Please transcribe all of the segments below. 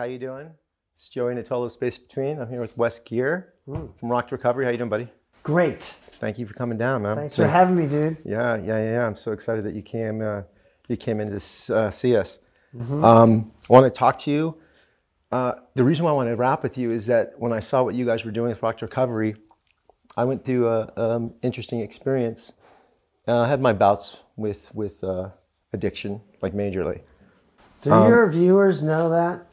How you doing? It's Joey Natolo Space Between. I'm here with Wes Geer from Rock to Recovery. How you doing, buddy? Great. Thank you for coming down, man. Thanks for having me, dude. Yeah, yeah, yeah. yeah. I'm so excited that you came. Uh, you came in to uh, see us. Um, I want to talk to you. Uh, the reason why I want to wrap with you is that when I saw what you guys were doing with Rock to Recovery, I went through a um, interesting experience. Uh, I had my bouts with with uh, addiction, like majorly. Do Um, your viewers know that?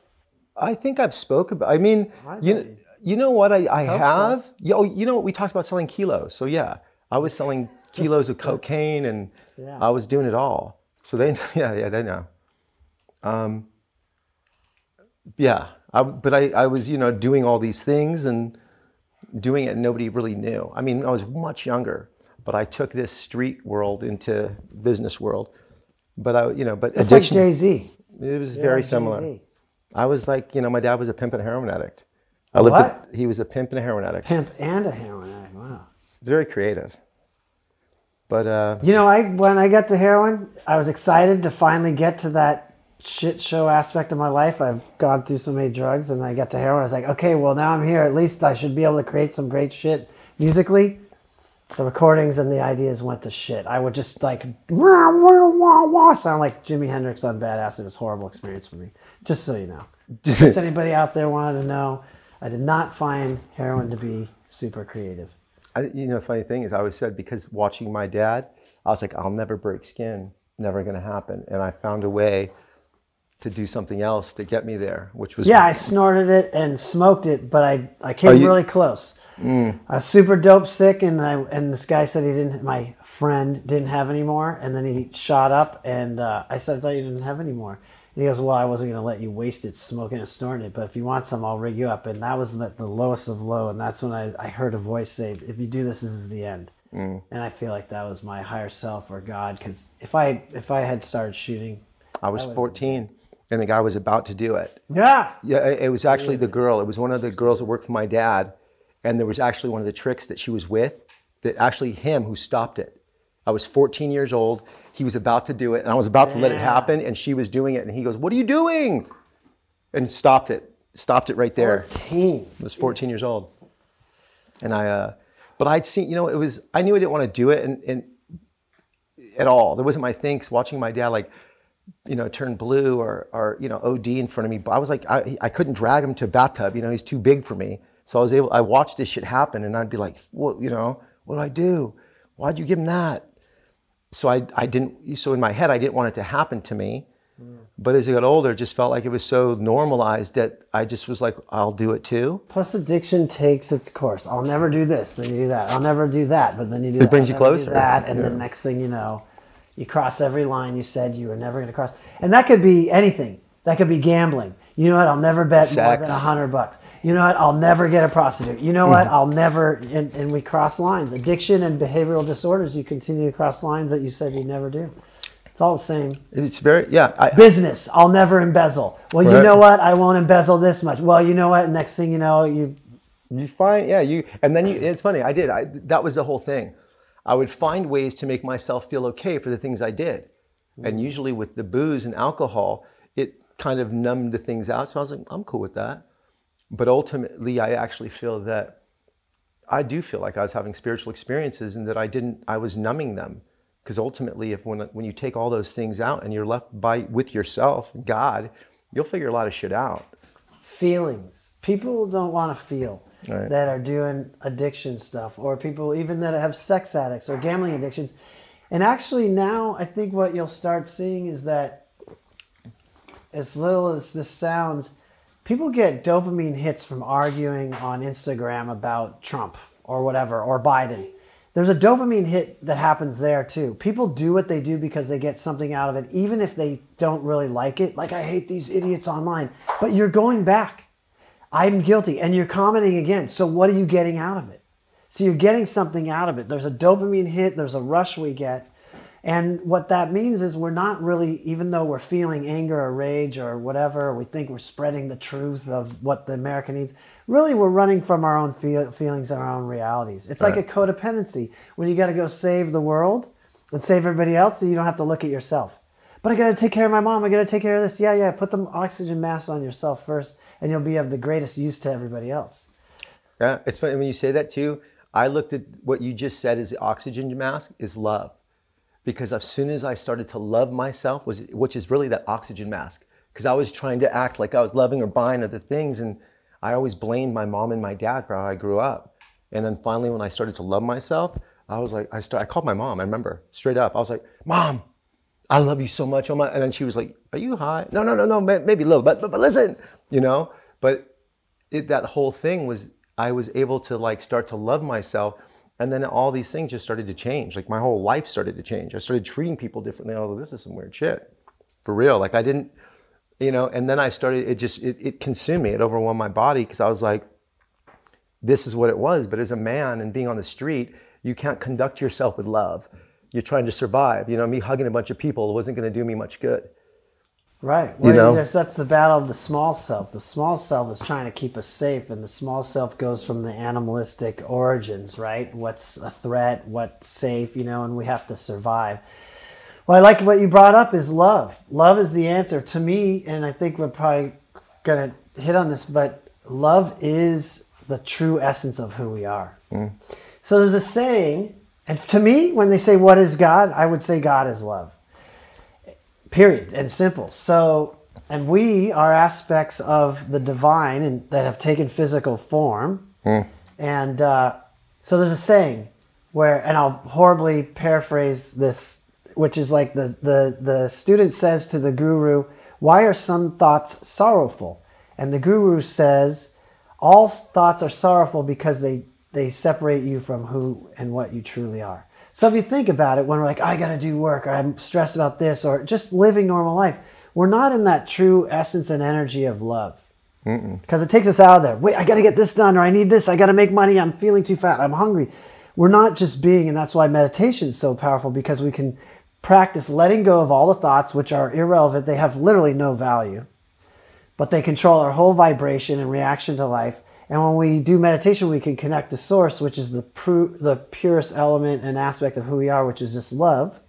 I think I've spoke about. I mean, I you, bet you- you know what I, I Hope so. have. Yeah, oh, you know what we talked about selling kilos. So yeah, I was selling kilos of cocaine, and Yeah. I was doing it all. So they, yeah, yeah, they know. Um, yeah, I, but I, I was, you know, doing all these things and doing it, and nobody really knew. I mean, I was much younger, but I took this street world into business world. But I, you know, but It's like Jay Z. it was very similar. Jay-Z. I was like, you know, my dad was a pimp and a heroin addict. I lived What? With, he was a pimp and a heroin addict. Pimp and a heroin addict. Wow. Very creative. But uh, You know, I when I got to heroin, I was excited to finally get to that shit show aspect of my life. I've gone through so many drugs, and I got to heroin. I was like, okay, well now I'm here. At least I should be able to create some great shit musically. The recordings and the ideas went to shit. I would just like wah, wah, wah, wah, sound like Jimi Hendrix on Badass. It was a horrible experience for me. Just so you know. If anybody out there wanted to know, I did not find heroin to be super creative. I, you know, the funny thing is, I always said because watching my dad, I was like, I'll never break skin, never going to happen. And I found a way to do something else to get me there, which was Yeah, I snorted it and smoked it, but I, I came Oh, you- really close. I was super dope sick, and I and this guy said he didn't. My friend didn't have any more, and then he shot up, and uh, I said, "I thought you didn't have any more." And he goes, "Well, I wasn't going to let you waste it smoking and snorting it, but if you want some, I'll rig you up." And that was the, the lowest of low, and that's when I, I heard a voice say, "If you do this, this is the end." Mm. And I feel like that was my higher self or God, because if I if I had started shooting, I was 14, and the guy was about to do it. yeah, Yeah, it was actually the girl. It was one of the girls that worked for my dad, and there was actually one of the tricks that she was with that actually him who stopped it. I was 14 years old. He was about to do it, and I was about to let it happen, and she was doing it, and he goes, "What are you doing?" And stopped it. Stopped it right there. fourteen. I was 14 years old, and I, uh, but I'd seen, you know, it was. I knew I didn't want to do it, and, and at all. There wasn't my thing. 'cause watching my dad like, you know, turn blue or or you know OD in front of me. But I was like, I, I couldn't drag him to a bathtub. You know, he's too big for me. So I was able. I watched this shit happen, and I'd be like, what, you know, what do I do? Why'd you give him that? So I, I didn't. So in my head, I didn't want it to happen to me. Hmm. But as I got older, it just felt like it was so normalized that I just was like, I'll do it too. Plus, addiction takes its course. I'll never do this, then you do that. I'll never do that, but then you do. It that. brings you closer. that, and Yeah. then next thing you know, you cross every line you said you were never going to cross, and that could be anything. That could be gambling. You know what? I'll never bet more than a hundred bucks. You know what? I'll never get a prostitute. You know what? Mm-hmm. I'll never. And, and we cross lines. Addiction and behavioral disorders. You continue to cross lines that you said you'd never do. It's all the same. It's very yeah. I, business i'll never embezzle well you know what i won't embezzle this much well you know what next thing you know you You find, yeah, you, and then you, it's funny, I did. I, that was the whole thing. I would find ways to make myself feel okay for the things I did. And mm. usually with the booze and alcohol, it kind of numbed the things out. So I was like, I'm cool with that. But ultimately, I actually feel that I do feel like I was having spiritual experiences and that I didn't, I was numbing them. Because ultimately, if when, when you take all those things out and you're left by with yourself, God, you'll figure a lot of shit out. feelings people don't want to feel Right. that are doing addiction stuff or people even that have sex addicts or gambling addictions and actually now i think what you'll start seeing is that as little as this sounds people get dopamine hits from arguing on instagram about trump or whatever or biden there's a dopamine hit that happens there too. People do what they do because they get something out of it, even if they don't really like it. Like, I hate these idiots online, but you're going back. I'm guilty, and you're commenting again. So, what are you getting out of it? So, you're getting something out of it. There's a dopamine hit, there's a rush we get. And what that means is we're not really, even though we're feeling anger or rage or whatever, we think we're spreading the truth of what the American needs. Really, we're running from our own feel, feelings and our own realities. It's like a codependency when you got to go save the world and save everybody else, so you don't have to look at yourself. but I got to take care of my mom. I got to take care of this. Yeah, yeah. Put the oxygen mask on yourself first, and you'll be of the greatest use to everybody else. Yeah, it's funny when you say that too. I looked at what you just said as the oxygen mask is love, because as soon as I started to love myself, was which is really that oxygen mask, because I was trying to act like I was loving or buying other things, and I always blamed my mom and my dad for how I grew up. And then finally, when I started to love myself, I was like, I start, I called my mom. I remember straight up. I was like, Mom, I love you so much. Oh my, and then she was like, Are you high? No, no, no, no, maybe a little, but but, but listen, you know. But it, that whole thing was I was able to like start to love myself. And then all these things just started to change. Like my whole life started to change. I started treating people differently. Oh, this is some weird shit. For real. Like I didn't, you know, and then I started, it just, it, it consumed me. It overwhelmed my body because I was like, this is what it was. But as a man and being on the street, you can't conduct yourself with love. You're trying to survive. You know, me hugging a bunch of people wasn't going to do me much good. Right. Well, you know? Guess that's the battle of the small self. The small self is trying to keep us safe, and the small self goes from the animalistic origins, right? What's a threat? What's safe? You know, and we have to survive. Well, I like what you brought up is love. Love is the answer to me, and I think we're probably going to hit on this, but love is the true essence of who we are. Mm. So there's a saying, and to me, when they say, What is God? I would say, God is love. Period and simple. So, and we are aspects of the divine and that have taken physical form. Mm. And uh, so there's a saying where, and I'll horribly paraphrase this, which is like the, the, the student says to the guru, Why are some thoughts sorrowful? And the guru says, All thoughts are sorrowful because they, they separate you from who and what you truly are. So if you think about it, when we're like, I got to do work, or I'm stressed about this, or just living normal life, we're not in that true essence and energy of love. Because it takes us out of there. Wait, I got to get this done, or I need this, I got to make money, I'm feeling too fat, I'm hungry. We're not just being, and that's why meditation is so powerful because we can practice letting go of all the thoughts which are irrelevant. They have literally no value, but they control our whole vibration and reaction to life. And when we do meditation, we can connect to source, which is the, pru- the purest element and aspect of who we are, which is just love,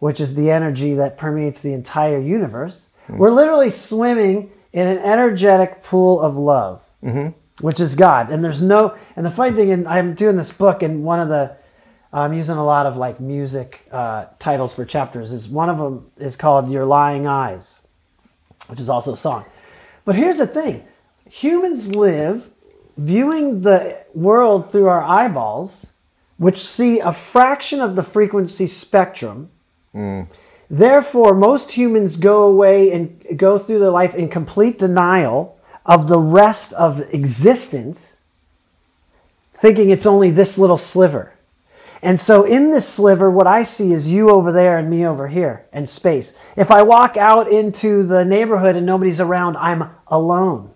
which is the energy that permeates the entire universe. Mm-hmm. We're literally swimming in an energetic pool of love, mm-hmm. which is God. And there's no, and the funny thing, and I'm doing this book, and one of the, I'm using a lot of like music uh, titles for chapters. Is one of them is called "Your Lying Eyes," which is also a song. But here's the thing: humans live viewing the world through our eyeballs, which see a fraction of the frequency spectrum. Mm. Therefore, most humans go away and go through their life in complete denial of the rest of existence, thinking it's only this little sliver. And so, in this sliver, what I see is you over there and me over here, and space. If I walk out into the neighborhood and nobody's around, I'm alone.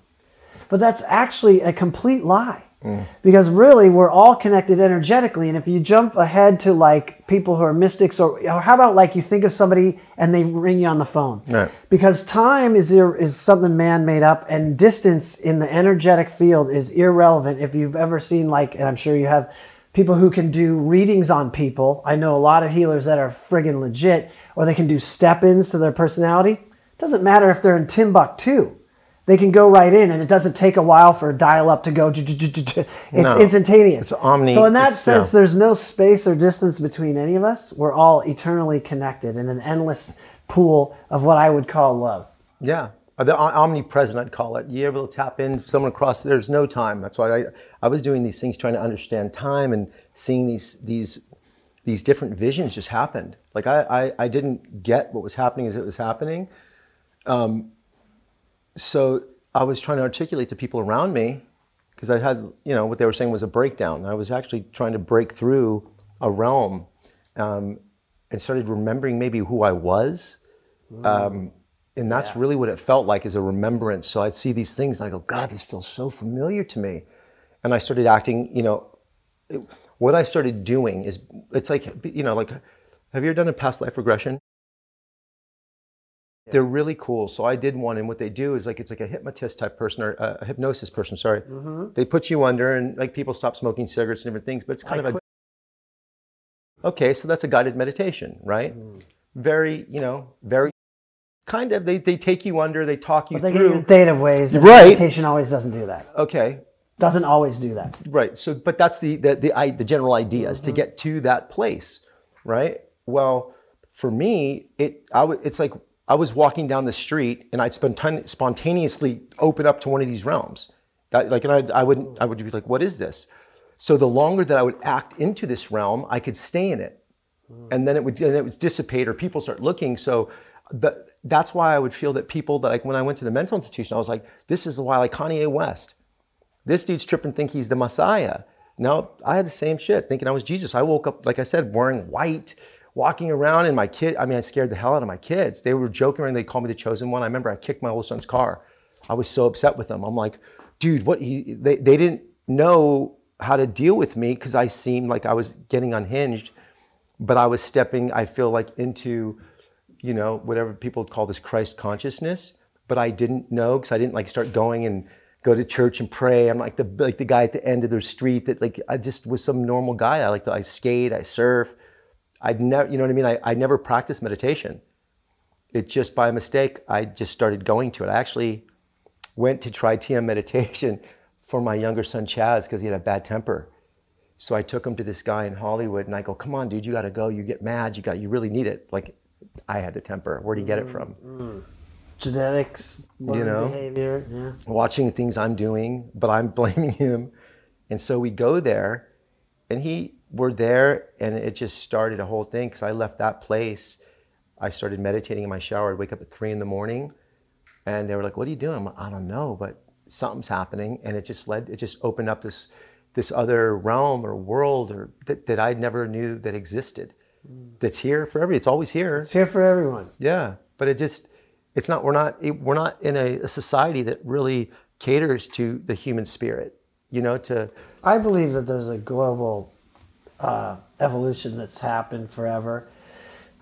But that's actually a complete lie. Mm. Because really, we're all connected energetically. And if you jump ahead to like people who are mystics, or, or how about like you think of somebody and they ring you on the phone? Right. Because time is, is something man made up, and distance in the energetic field is irrelevant. If you've ever seen, like, and I'm sure you have, people who can do readings on people. I know a lot of healers that are friggin' legit, or they can do step ins to their personality. It doesn't matter if they're in Timbuktu they can go right in and it doesn't take a while for a dial up to go it's no, instantaneous. It's omni so in that sense there's no space or distance between any of us. We're all eternally connected in an endless pool of what i would call love. Yeah. Uh, the omnipresent i'd call it. You're able to tap in someone across there's no time. That's why i i was doing these things trying to understand time and seeing these these these different visions just happened. Like i i, I didn't get what was happening as it was happening. Um, so I was trying to articulate to people around me because I had, you know, what they were saying was a breakdown. I was actually trying to break through a realm um, and started remembering maybe who I was. Um, and that's yeah. really what it felt like is a remembrance. So I'd see these things and I go, God, this feels so familiar to me. And I started acting, you know, it, what I started doing is, it's like, you know, like, have you ever done a past life regression? They're really cool. So I did one, and what they do is like it's like a hypnotist type person or a hypnosis person. Sorry, mm-hmm. they put you under, and like people stop smoking cigarettes and different things. But it's kind I of quit. a okay. So that's a guided meditation, right? Mm. Very, you know, very kind of they, they take you under, they talk you They give you through. theta waves. and Right. Meditation always doesn't do that. Okay, Doesn't always do that. Right. So, but that's the the the, I, the general idea is to get to that place, right? Well, for me, it I w- it's like I was walking down the street and I'd spontan- spontaneously open up to one of these realms. That, like, and I, I wouldn't I would be like, what is this? So the longer that I would act into this realm, I could stay in it, hmm. and then it would and it would dissipate or people start looking. So. The, that's why I would feel that people that like when I went to the mental institution, I was like, this is why like Kanye West this dude's tripping think he's the messiah no i had the same shit thinking i was jesus i woke up like i said wearing white walking around and my kid i mean i scared the hell out of my kids. They were joking around. They called me the chosen one. I remember i kicked my oldest son's car. I was so upset with them i'm like dude what he they, they didn't know how to deal with me because i seemed like i was getting unhinged but i was stepping i feel like into you know whatever people call this christ consciousness but i didn't know because i didn't like start going and go to church and pray. I'm like the like the guy at the end of the street that like i just was some normal guy. I like to i skate i surf i'd never you know what i mean I, I never practiced meditation it just by mistake i just started going to it i actually went to try tm meditation for my younger son chaz because he had a bad temper so I took him to this guy in Hollywood, and I go, "Come on, dude, you got to go. You get mad. You got. You really need it." Like, I had the temper. Where do you get it from? Mm-hmm. Genetics, you know? behavior. Yeah. Watching things I'm doing, but I'm blaming him. And so we go there, and he, we're there, and it just started a whole thing. Because I left that place, I started meditating in my shower. I'd wake up at three in the morning, and they were like, "What are you doing?" I'm like, "I don't know, but something's happening." And it just led. It just opened up this, this other realm or world or that, that I never knew that existed. Mm. That's here for every. It's always here. It's here for everyone. Yeah, but it just it's not we're not it, we're not in a, a society that really caters to the human spirit. You know, to I believe that there's a global uh, evolution that's happened forever.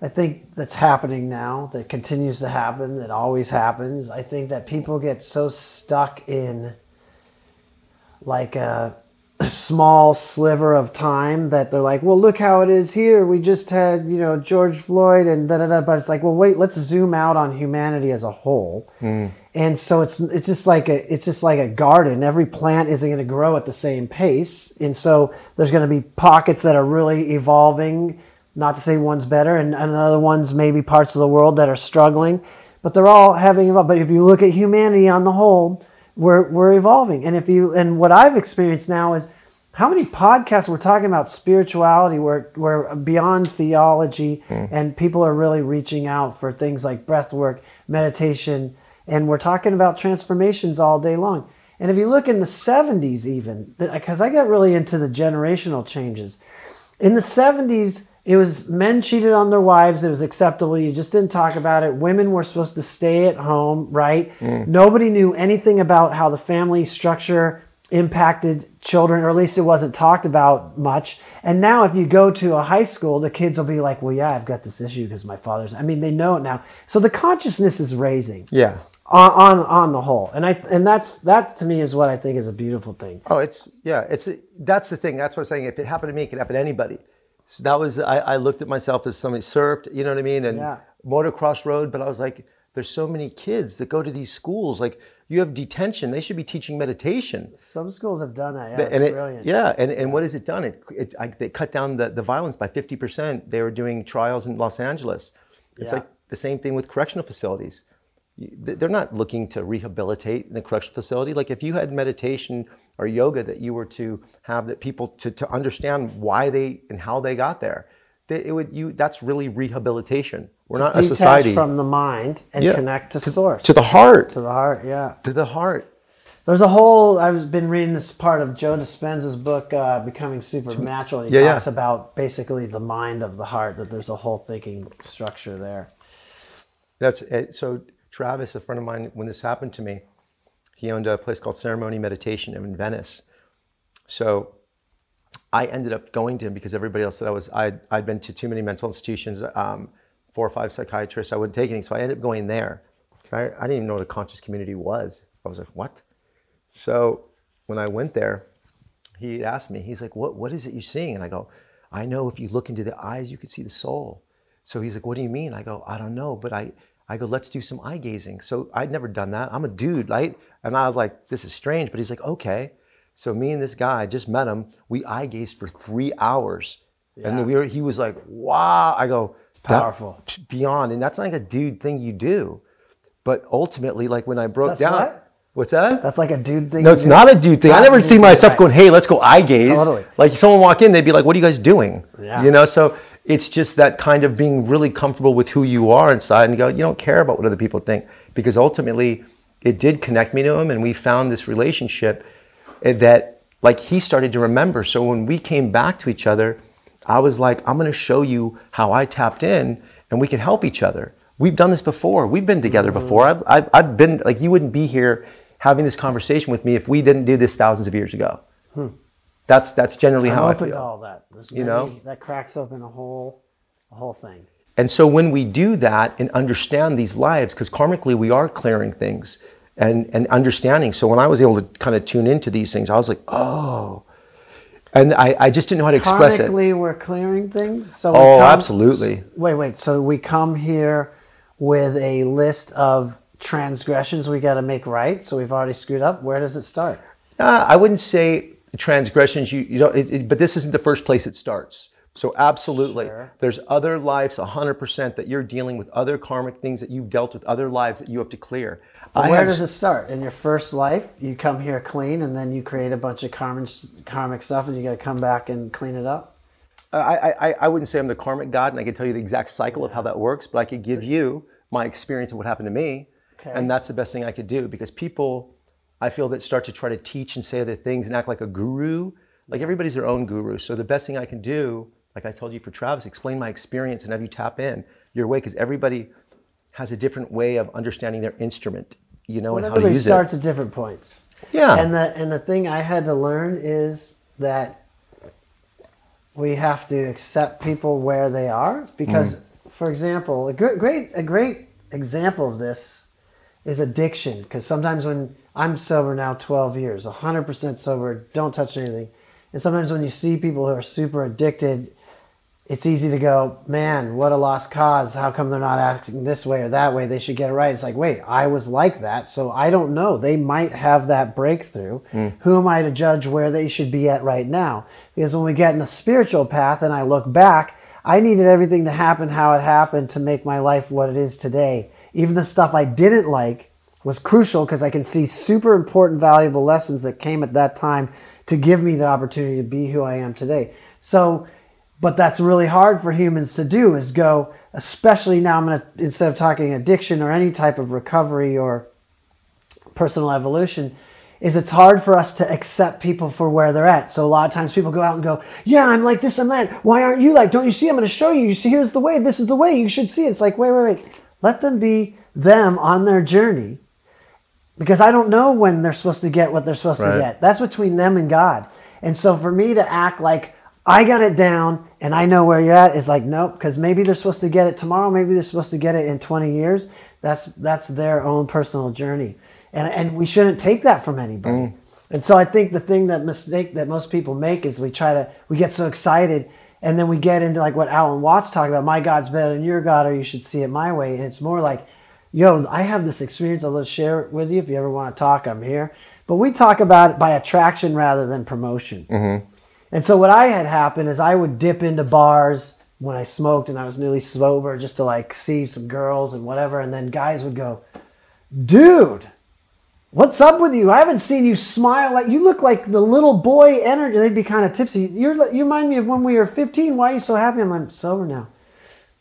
I think that's happening now, that continues to happen, that always happens. I think that people get so stuck in like a, a small sliver of time that they're like, well, look how it is here. We just had, you know, George Floyd and da da da. But it's like, well, wait, let's zoom out on humanity as a whole. Mm. And so it's it's just like a it's just like a garden. Every plant isn't going to grow at the same pace, and so there's going to be pockets that are really evolving. Not to say one's better, and, and other ones maybe parts of the world that are struggling, but they're all having evolved. But if you look at humanity on the whole, we're we're evolving. And if you and what I've experienced now is how many podcasts we're talking about spirituality, where we're beyond theology, hmm. and people are really reaching out for things like breath work, meditation, and we're talking about transformations all day long. And if you look in the 70s, even, because I got really into the generational changes. In the 70s, it was men cheated on their wives. It was acceptable. You just didn't talk about it. Women were supposed to stay at home, right? Mm. Nobody knew anything about how the family structure impacted children, or at least it wasn't talked about much. And now, if you go to a high school, the kids will be like, well, yeah, I've got this issue because my father's, I mean, they know it now. So the consciousness is raising yeah. on, on, on the whole. And I, and that's, that to me is what I think is a beautiful thing. Oh, it's yeah. It's that's the thing. That's what I'm saying. If it happened to me, it could happen to anybody. So that was I, I looked at myself as somebody surfed. You know what I mean? And Yeah. motocross road. But I was like, there's so many kids that go to these schools. Like you have detention. They should be teaching meditation. Some schools have done that. Yeah, and it, brilliant. yeah, and, and what has it done? It, it I, they cut down the, the violence by 50%. They were doing trials in Los Angeles. It's Yeah. like the same thing with correctional facilities. They're not looking to rehabilitate in a correctional facility. Like if you had meditation or yoga that you were to have that people to, to understand why they and how they got there, that it would you that's really rehabilitation. We're not a society from the mind and Yeah. connect to, source. to the heart, to the heart, yeah. to the heart. There's a whole. I've been reading this part of Joe Dispenza's book, uh, "Becoming Supernatural." He Yeah, yeah. talks about basically the mind of the heart. That there's a whole thinking structure there. That's it. So Travis, a friend of mine, when this happened to me, he owned a place called Ceremony Meditation in Venice. So I ended up going to him because everybody else said I was I'd, I'd been to too many mental institutions, um, four or five psychiatrists. I wouldn't take any, so I ended up going there. I, I didn't even know what a conscious community was. I was like, what? So when I went there, he asked me, he's like, what, what is it you're seeing? And I go, I know if you look into the eyes, you can see the soul. So he's like, what do you mean? I go, I don't know, but I, I go, let's do some eye gazing. So I'd never done that. I'm a dude, right? And I was like, this is strange. But he's like, okay. So me and this guy, I just met him. We eye gazed for three hours. And then we were, he was like, wow. I go, it's powerful. Beyond. And that's like a dude thing you do. But ultimately, like when I broke That's down. what? What's that? That's like a dude thing. No, it's do. not a dude thing. I never see myself right. going, "Hey, let's go eye gaze." Totally. Like someone walk in, they'd be like, "What are you guys doing?" Yeah. You know. So it's just that kind of being really comfortable with who you are inside, and you go, you don't care about what other people think, because ultimately, it did connect me to him, and we found this relationship eh, that, like, he started to remember. So when we came back to each other, I was like, "I'm going to show you how I tapped in, and we can help each other." We've done this before. We've been together Mm-hmm. before. I've, I've, I've been like, you wouldn't be here having this conversation with me if we didn't do this thousands of years ago. That's that's generally. I'm how I feel. all that. There's You know? that cracks open a whole, a whole thing. And so when we do that and understand these lives, because karmically we are clearing things and, and understanding. So when I was able to kind of tune into these things, I was like, oh. And I, I just didn't know how to express it. Karmically, we're clearing things. So Oh, come- absolutely. Wait, wait. So we come here with a list of transgressions we got to make right. So we've already screwed up. Where does it start? Uh, I wouldn't say transgressions. You, you know, it, it, but this isn't the first place it starts. So absolutely, Sure. there's other lives, 100% that you're dealing with other karmic things that you've dealt with, other lives that you have to clear. Where have- does it start? In your first life, you come here clean, and then you create a bunch of karmic, karmic stuff, and you got to come back and clean it up. Uh, I, I, I- I wouldn't say I'm the karmic god, and I can tell you the exact cycle of how that works, but I could give you my experience of what happened to me, Okay. and that's the best thing I could do because people, I feel that start to try to teach and say other things and act like a guru. Like everybody's their own guru. So the best thing I can do, like I told you for Travis, explain my experience and have you tap in your way because everybody has a different way of understanding their instrument, you know, and how to Everybody use starts it. at different points. Yeah. And the and the thing I had to learn is that we have to accept people where they are because, Mm. for example, a great great a great example of this is addiction. Because sometimes when I'm sober now, 12 years, 100% sober, don't touch anything, and sometimes when you see people who are super addicted, it's easy to go, man, what a lost cause. How come they're not acting this way or that way? They should get it right. It's like, wait, I was like that. So I don't know. They might have that breakthrough. Mm. Who am I to judge where they should be at right now? Because when we get in a spiritual path and I look back, I needed everything to happen how it happened to make my life what it is today. Even the stuff I didn't like was crucial because I can see super important, valuable lessons that came at that time to give me the opportunity to be who I am today. So, but that's really hard for humans to do is go especially now i'm going to instead of talking addiction or any type of recovery or personal evolution is it's hard for us to accept people for where they're at. So a lot of times people go out and go yeah i'm like this i'm that. Why aren't you like don't you see? I'm going to show you. You see here's the way. This is the way. You should see it. it's like wait wait wait let them be them on their journey because I don't know when they're supposed to get what they're supposed Right. to get. That's between them and God. And so for me to act like I got it down and I know where you're at is like nope, because maybe they're supposed to get it tomorrow, maybe they're supposed to get it in 20 years. That's that's their own personal journey, and and we shouldn't take that from anybody. Mm. And so I think the thing that mistake that most people make is we try to we get so excited. And then we get into like what Alan Watts talked about. My God's better than your God, or you should see it my way. And it's more like, yo, I have this experience. I'll share it with you. If you ever want to talk, I'm here. But we talk about it by attraction rather than promotion. Mm-hmm. And so what I had happen is I would dip into bars when I smoked and I was newly sober just to like see some girls and whatever. And then guys would go, dude, what's up with you? I haven't seen you smile like you look like the little boy energy. They'd be kind of tipsy. You're you remind me of when we were 15. Why are you so happy? I'm, I'm sober now.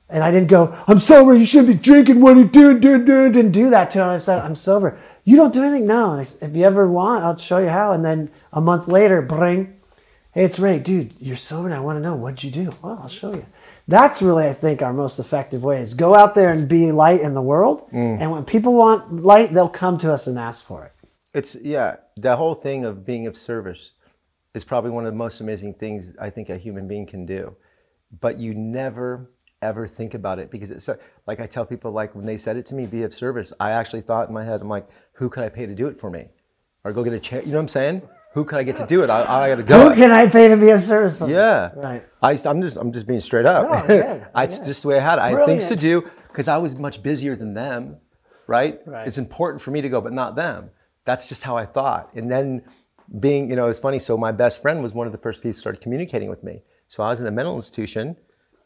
And I didn't go, I'm sober, you shouldn't be drinking, what are you doing, doing, doing? Didn't do that to him. I said, I'm sober. You don't do anything? No. And I said, if you ever want, I'll show you how. And then a month later, bring, hey, it's Ray. Dude, you're sober and I want to know, what'd you do? Well, I'll show you. That's really, I think, our most effective way is go out there and be light in the world. Mm. And when people want light, they'll come to us and ask for it. It's yeah, the whole thing of being of service is probably one of the most amazing things I think a human being can do. But you never ever think about it because it's like I tell people like when they said it to me, be of service. I actually thought in my head, I'm like, who could I pay to do it for me, or go get a chair? You know what I'm saying? Who can I get to do it? I, I got to go. Who can I pay to be of service? Yeah. Right. I, I'm just I'm just being straight up. No, good. I, Yeah. just the way I had it. I had things to do. because I was much busier than them, right? Right. It's important for me to go, but not them. That's just how I thought. And then being, you know, it's funny. So my best friend was one of the first people who started communicating with me. So I was in the mental institution.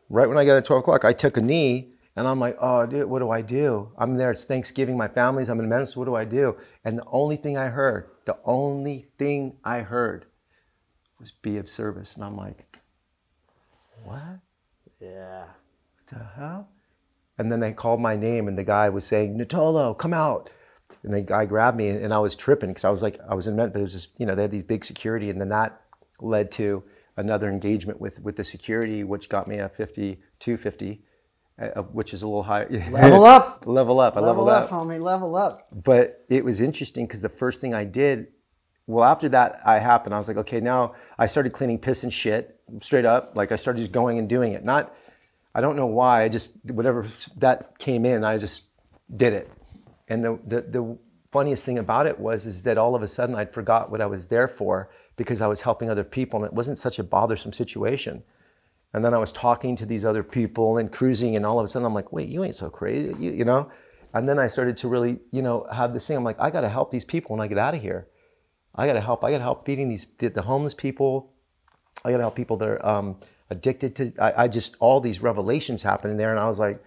Right when I got at 12 o'clock, I took a knee and I'm like, oh, dude, what do I do? I'm there. It's Thanksgiving. My family's. I'm in medicine. What do I do? And the only thing I heard, the only thing I heard, was be of service. And I'm like, what Yeah. the hell? And then they called my name, and the guy was saying, Natolo, come out. And the guy grabbed me, and I was tripping because I was like, I was in med, but it was just, you know, they had these big security, and then that led to another engagement with with the security, which got me a 50, 250, uh, which is a little high. Level up. level up. I Level leveled up, up. homie. Level up. But it was interesting because the first thing I did, well, after that I happened, I was like, okay, now I started cleaning piss and shit straight up. Like I started just going and doing it. Not, I don't know why. I just whatever that came in, I just did it. And the the, the funniest thing about it was is that all of a sudden I'd forgot what I was there for because I was helping other people, and it wasn't such a bothersome situation. And then I was talking to these other people and cruising, and all of a sudden I'm like, wait, you ain't so crazy, you, you know? And then I started to really, you know, have this thing. I'm like, I got to help these people when I get out of here. I got to help. I got to help feeding these the, the homeless people. I got to help people that are um, addicted to. I, I just all these revelations happening there, and I was like,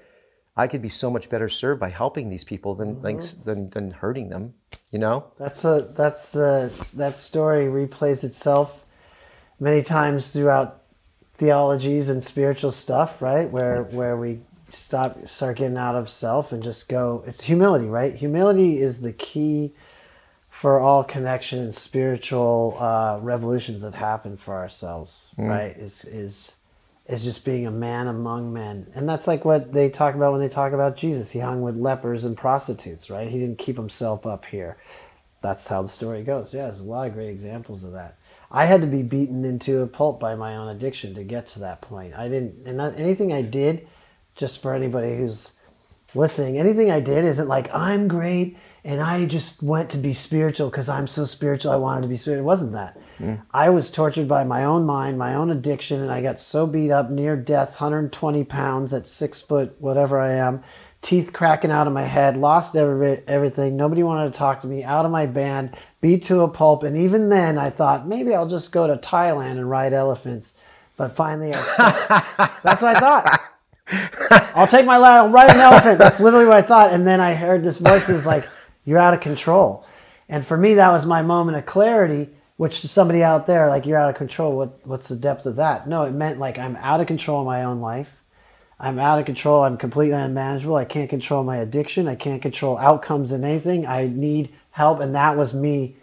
I could be so much better served by helping these people than s- than than hurting them. You know? That's a that's the that story replays itself many times throughout theologies and spiritual stuff, right? Where where we stop start getting out of self and just go. It's humility, right? Humility is the key for all connection and spiritual uh, revolutions that happen for ourselves, right? Is is is just being a man among men, and that's like what they talk about when they talk about Jesus. He hung with lepers and prostitutes, right? He didn't keep himself up here. That's how the story goes. Yeah, there's a lot of great examples of that. I had to be beaten into a pulp by my own addiction to get to that point. I didn't, and not, anything I did, just for anybody who's listening, anything I did isn't like I'm great and I just went to be spiritual because I'm so spiritual. I wanted to be spiritual. It wasn't that. Mm. I was tortured by my own mind, my own addiction, and I got so beat up, near death, 120 pounds at six foot, whatever I am, teeth cracking out of my head, lost every, everything. Nobody wanted to talk to me, out of my band, beat to a pulp. And even then, I thought maybe I'll just go to Thailand and ride elephants. But finally, I, that's what I thought. I'll take my life, I'll ride an elephant. That's literally what I thought. And then I heard this voice that was like, You're out of control. And for me, that was my moment of clarity, which to somebody out there, like, You're out of control. What, what's the depth of that? No, it meant like I'm out of control of my own life. I'm out of control. I'm completely unmanageable. I can't control my addiction. I can't control outcomes in anything. I need help. And that was me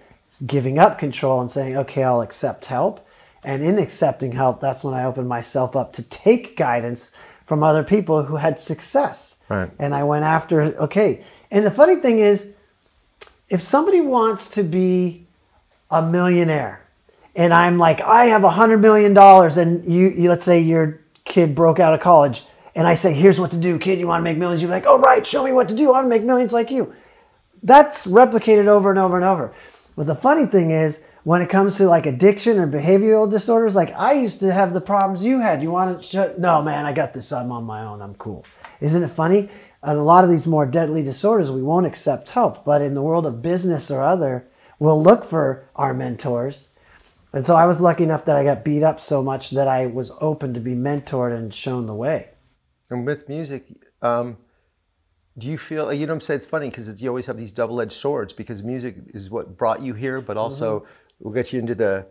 giving up control and saying, okay, I'll accept help. And in accepting help, that's when I opened myself up to take guidance from other people who had success. Right. And I went after, okay. And the funny thing is, if somebody wants to be a millionaire and I'm like, I have a hundred million dollars, and you, you, let's say your kid broke out of college, and I say, here's what to do, kid, you want to make millions? You're like, oh, right, show me what to do. I want to make millions like you. That's replicated over and over and over. But the funny thing is, when it comes to like addiction or behavioral disorders, like I used to have the problems you had. You want to shut? No, man, I got this. I'm on my own. I'm cool. Isn't it funny? And a lot of these more deadly disorders, we won't accept help. But in the world of business or other, we'll look for our mentors. And so I was lucky enough that I got beat up so much that I was open to be mentored and shown the way. And with music, um, do you feel you know what I'm saying? It's funny because you always have these double-edged swords because music is what brought you here, but also mm-hmm. will get you into the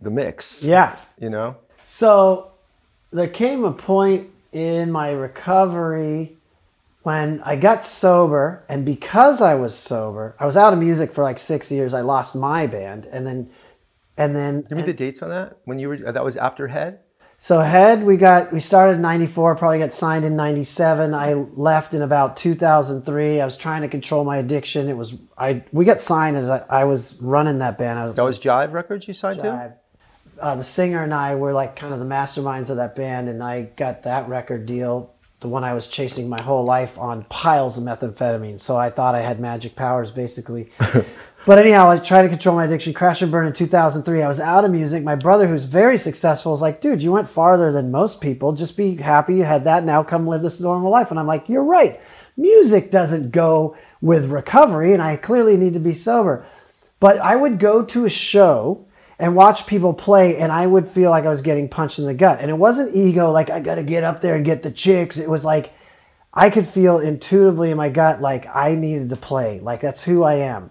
the mix. Yeah. You know. So there came a point in my recovery when I got sober, and because I was sober, I was out of music for like six years. I lost my band, and then, and then, Give me the dates on that. When you were that was after Hed. So Hed, we got we started in '94, probably got signed in '97. I left in about 2003. I was trying to control my addiction. It was I we got signed as I, I was running that band. I was That was Jive Records you signed to. Uh, the singer and I were like kind of the masterminds of that band, and I got that record deal the one I was chasing my whole life on piles of methamphetamine. So I thought I had magic powers basically. but anyhow, I tried to control my addiction. Crash and burn in 2003. I was out of music. My brother, who's very successful, is like, dude, you went farther than most people. Just be happy you had that. Now come live this normal life. And I'm like, you're right. Music doesn't go with recovery, and I clearly need to be sober. But I would go to a show and watch people play and I would feel like I was getting punched in the gut. And it wasn't ego, like I gotta get up there and get the chicks. It was like I could feel intuitively in my gut like I needed to play. Like that's who I am.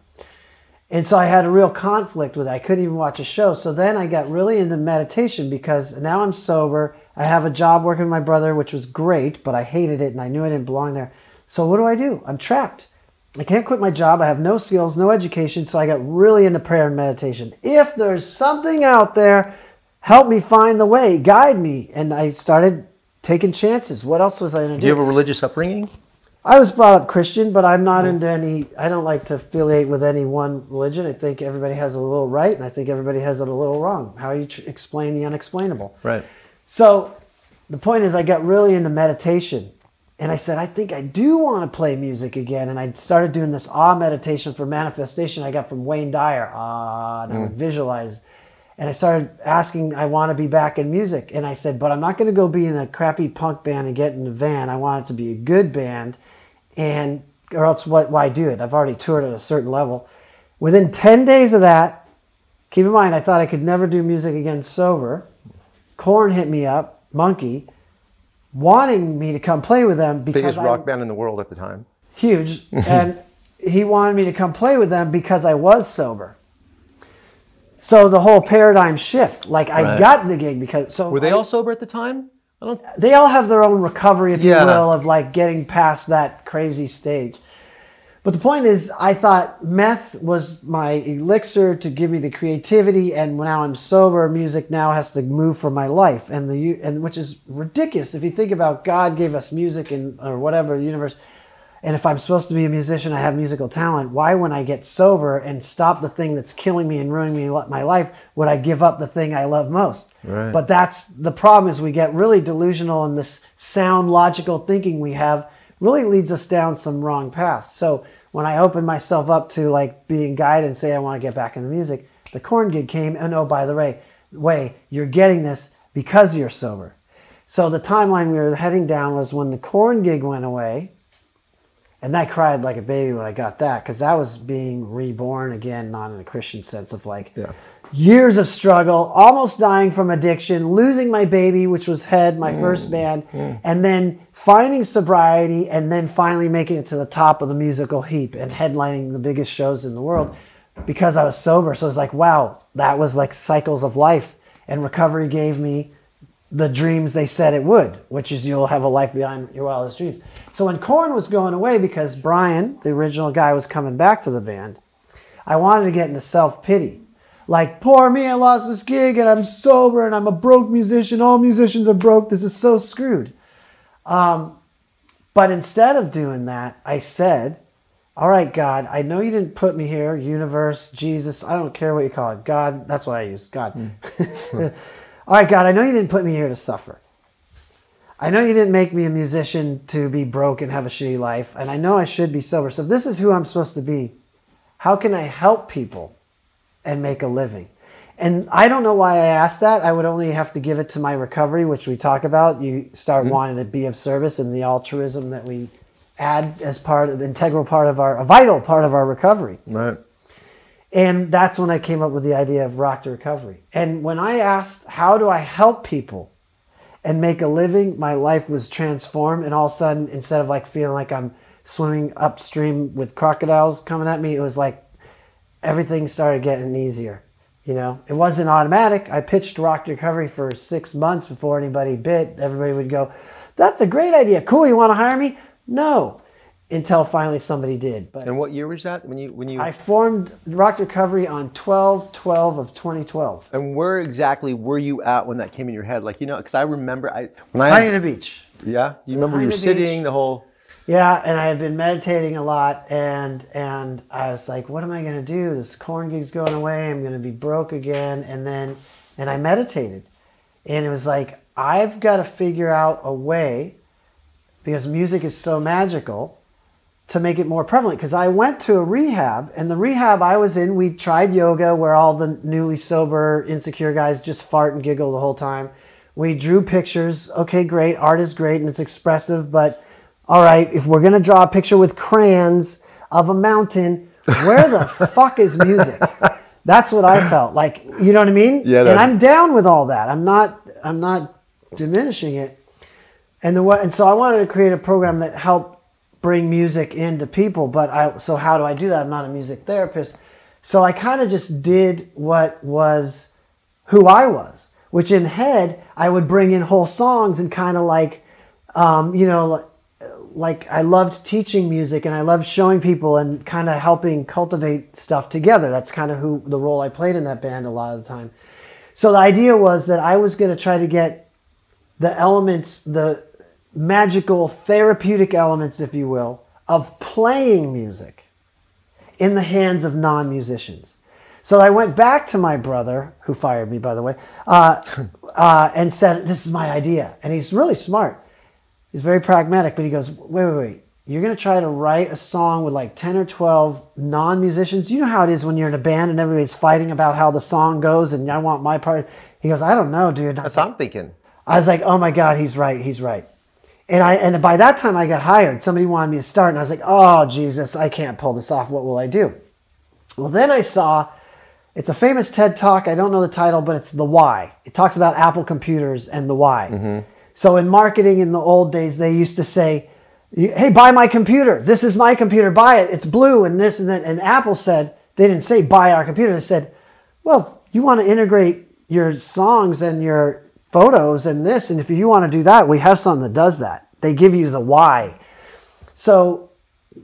And so I had a real conflict with it. I couldn't even watch a show. So then I got really into meditation because now I'm sober. I have a job working with my brother, which was great, but I hated it and I knew I didn't belong there. So what do I do? I'm trapped. I can't quit my job. I have no skills, no education. So I got really into prayer and meditation. If there's something out there, help me find the way, guide me. And I started taking chances. What else was I going to do? Do you have a religious upbringing? I was brought up Christian, but I'm not into any, I don't like to affiliate with any one religion. I think everybody has a little right, and I think everybody has it a little wrong. How you tr- explain the unexplainable. Right. So the point is, I got really into meditation. And I said, I think I do want to play music again. And I started doing this ah meditation for manifestation I got from Wayne Dyer. Ah, and I would visualize. And I started asking, I want to be back in music. And I said, but I'm not going to go be in a crappy punk band and get in a van. I want it to be a good band. And, or else what, why do it? I've already toured at a certain level. Within 10 days of that, keep in mind, I thought I could never do music again sober. Korn hit me up, Munky wanting me to come play with them because Biggest I, rock band in the world at the time. huge, and he wanted me to come play with them because I was sober. So the whole paradigm shift, like I Right. got the gig because so Were they I- all sober at the time? I don't. they all have their own recovery, if Yeah. you will, of like getting past that crazy stage. But the point is, I thought meth was my elixir to give me the creativity, and now I'm sober. Music now has to move for my life, and the and which is ridiculous if you think about God gave us music and or whatever universe, and if I'm supposed to be a musician, I have musical talent. Why, when I get sober and stop the thing that's killing me and ruining me my life, would I give up the thing I love most? Right. But that's the problem is we get really delusional in this sound logical thinking we have really leads us down some wrong paths. So when I opened myself up to like being guided and say I want to get back into music, the Korn gig came and oh by the way, way you're getting this because you're sober. So the timeline we were heading down was when the Korn gig went away, and I cried like a baby when I got that because that was being reborn again, not in a Christian sense of like Yeah. years of struggle, almost dying from addiction, losing my baby, which was Hed, my mm. first band, mm. and then finding sobriety, and then finally making it to the top of the musical heap and headlining the biggest shows in the world mm. because I was sober. So it was like, wow, that was like cycles of life. And recovery gave me the dreams they said it would, which is you'll have a life beyond your wildest dreams. So when Korn was going away because Brian, the original guy, was coming back to the band, I wanted to get into self pity. Like, poor me, I lost this gig and I'm sober and I'm a broke musician. All musicians are broke. This is so screwed. Um, but instead of doing that, I said, All right, God, I know you didn't put me here, universe, Jesus, I don't care what you call it. God, that's what I use, God. All right, God, I know you didn't put me here to suffer. I know you didn't make me a musician to be broke and have a shitty life, and I know I should be sober. So this is who I'm supposed to be, how can I help people and make a living? And I don't know why I asked that. I would only have to give it to my recovery, which we talk about. You start mm-hmm. wanting to be of service and the altruism that we add as part of integral part of our a vital part of our recovery. Right. And that's when I came up with the idea of Rock to Recovery. And when I asked, how do I help people and make a living, my life was transformed. And all of a sudden, instead of like feeling like I'm swimming upstream with crocodiles coming at me, it was like everything started getting easier. You know, it wasn't automatic. I pitched Rock to Recovery for six months before anybody bit. Everybody would go, That's a great idea. Cool. You want to hire me? No. Until finally somebody did. But And what year was that when you when you I formed Rock Recovery on 12 12 of 2012. and where exactly were you at when that came in your head? Like you know, because I remember I when I Huntington Beach. yeah, you remember you were sitting Beach. the whole Yeah, and I had been meditating a lot, and and I was like, "What am I gonna do? This Korn gig's going away. I'm gonna be broke again." And then, and I meditated, and it was like, I've got to figure out a way because music is so magical to make it more prevalent because I went to a rehab and the rehab I was in, we tried yoga where all the newly sober, insecure guys just fart and giggle the whole time. We drew pictures. Okay, great. Art is great and it's expressive, but all right, if we're going to draw a picture with crayons of a mountain, where the fuck is music? That's what I felt like. You know what I mean? Yeah, And I'm down with all that. I'm not. I'm not diminishing it. And the what? And so I wanted to create a program that helped bring music into people. But I. So how do I do that? I'm not a music therapist. So I kind of just did what was who I was, which in Hed I would bring in whole songs and kind of like, um, you know, like I loved teaching music and I loved showing people and kind of helping cultivate stuff together. That's kind of who the role I played in that band a lot of the time. So the idea was that I was going to try to get the elements, the magical therapeutic elements, if you will, of playing music in the hands of non-musicians. So I went back to my brother, who fired me, by the way, uh, uh, and said, "This is my idea." And he's really smart. He's very pragmatic, but he goes, "Wait, wait, wait! You're gonna try to write a song with like ten or twelve non-musicians. You know how it is when you're in a band and everybody's fighting about how the song goes, and I want my part." He goes, "I don't know, dude. That's what I'm thinking. I was like, oh my God, he's right, he's right. And I and by that time I got hired. Somebody wanted me to start, and I was like, oh Jesus, I can't pull this off. What will I do? Well, then I saw it's a famous TED talk. I don't know the title, but it's the why. It talks about Apple computers and the why. Mm-hmm. So in marketing in the old days, they used to say, "Hey, buy my computer. This is my computer. Buy it. It's blue and this and that." And Apple said they didn't say buy our computer. They said, "Well, you want to integrate your songs and your photos and this, and if you want to do that, we have something that does that." They give you the why. So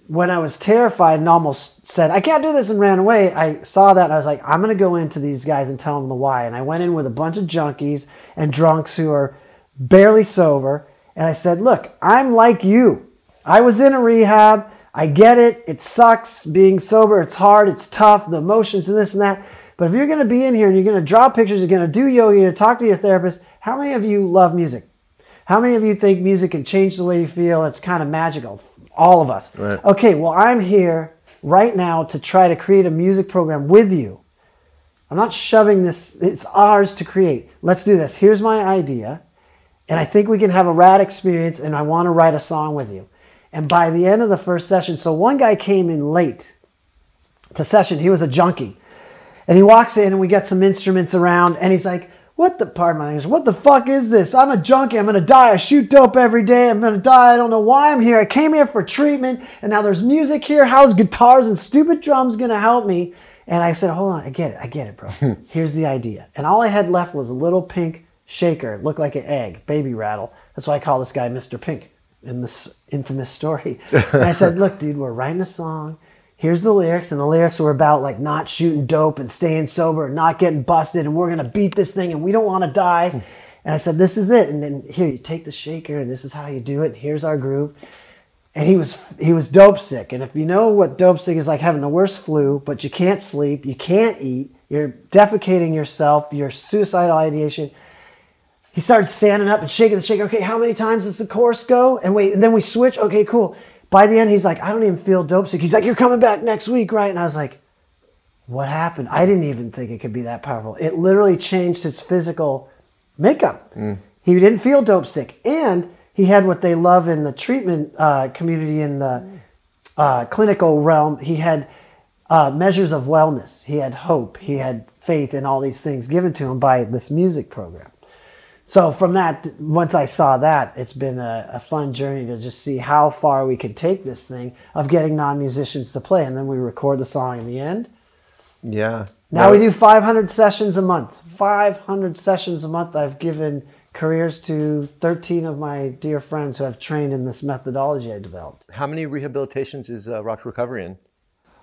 when I was terrified and almost said, I can't do this and ran away, I saw that and I was like, I'm going to go into these guys and tell them the why. And I went in with a bunch of junkies and drunks who are barely sober. And I said, Look, I'm like you. I was in a rehab. I get it. It sucks being sober. It's hard. It's tough. The emotions and this and that. But if you're going to be in here and you're going to draw pictures, you're going to do yoga, you're going to talk to your therapist, how many of you love music? How many of you think music can change the way you feel? It's kind of magical. All of us. Right. Okay, well, I'm here right now to try to create a music program with you. I'm not shoving this, it's ours to create. Let's do this. Here's my idea. And I think we can have a rad experience, and I want to write a song with you. And by the end of the first session, so one guy came in late to session, he was a junkie. And he walks in and we get some instruments around and he's like, What the pardon my language, what the fuck is this? I'm a junkie, I'm gonna die. I shoot dope every day, I'm gonna die. I don't know why I'm here. I came here for treatment and now there's music here. How's guitars and stupid drums gonna help me? And I said, Hold on, I get it, I get it, bro. Hmm. Here's the idea. And all I had left was a little pink shaker. It looked like an egg, baby rattle. That's why I call this guy Mr. Pink in this infamous story. and I said, Look, dude, we're writing a song here's the lyrics and the lyrics were about like not shooting dope and staying sober and not getting busted and we're gonna beat this thing and we don't want to die hmm. and i said this is it and then here you take the shaker and this is how you do it and here's our groove and he was he was dope sick and if you know what dope sick is like having the worst flu but you can't sleep you can't eat you're defecating yourself you're suicidal ideation he started standing up and shaking the shaker. Okay, how many times does the chorus go? And wait, and then we switch. Okay, cool. By the end, he's like, I don't even feel dope sick. He's like, You're coming back next week, right? And I was like, What happened? I didn't even think it could be that powerful. It literally changed his physical makeup. He didn't feel dope sick. And he had what they love in the treatment uh, community in the uh, clinical realm. He had uh, measures of wellness. He had hope. He had faith in all these things given to him by this music program. So from that, once I saw that, it's been a, a fun journey to just see how far we could take this thing of getting non-musicians to play, and then we record the song in the end. Yeah. Now we do 500 sessions a month. 500 sessions a month. I've given careers to 13 of my dear friends who have trained in this methodology I developed. How many rehabilitations is uh, Rock Recovery in?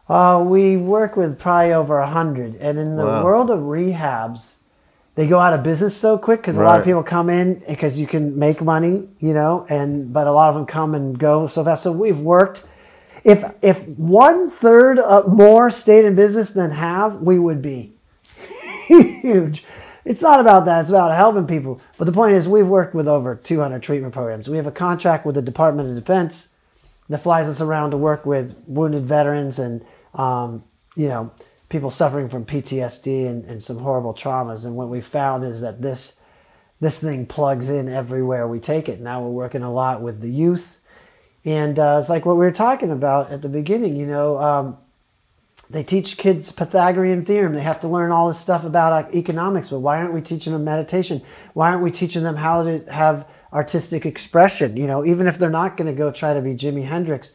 Uh, we work with probably over 100, and in the Wow. world of rehabs, they go out of business so quick because a lot of people come in because you can make money, you know, and but a lot of them come and go so fast. So we've worked. If if one third more stayed in business than have, we would be huge. it's not about that. It's about helping people. But the point is, we've worked with over 200 treatment programs. We have a contract with the Department of Defense that flies us around to work with wounded veterans and, um, you know, people suffering from PTSD and, and some horrible traumas. And what we found is that this this thing plugs in everywhere we take it. Now we're working a lot with the youth, and uh, it's like what we were talking about at the beginning. You know, um, they teach kids Pythagorean theorem. They have to learn all this stuff about uh, economics, but why aren't we teaching them meditation? Why aren't we teaching them how to have artistic expression? You know, even if they're not going to go try to be Jimi Hendrix,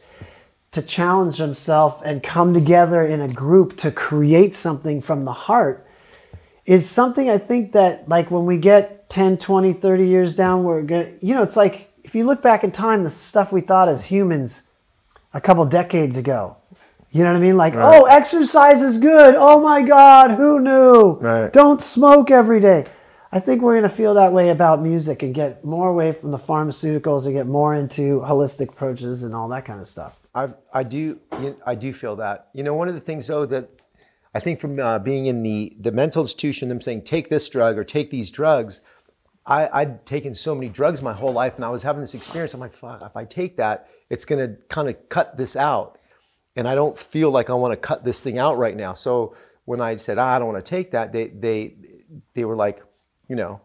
to challenge themselves and come together in a group to create something from the heart is something I think that like when we get 10, 20, 30 years down, we're gonna, you know, it's like if you look back in time, the stuff we thought as humans a couple decades ago. You know what I mean? Like, Right. oh, exercise is good. Oh my God, who knew? Right. Don't smoke every day. I think we're going to feel that way about music and get more away from the pharmaceuticals and get more into holistic approaches and all that kind of stuff. I I do I do feel that. You know, one of the things though that I think from uh, being in the the mental institution, them saying take this drug or take these drugs. I, I'd taken so many drugs my whole life, and I was having this experience. I'm like, fuck, if I take that, it's gonna kind of cut this out, and I don't feel like I want to cut this thing out right now. So when I said ah, I don't want to take that, they they they were like, you know,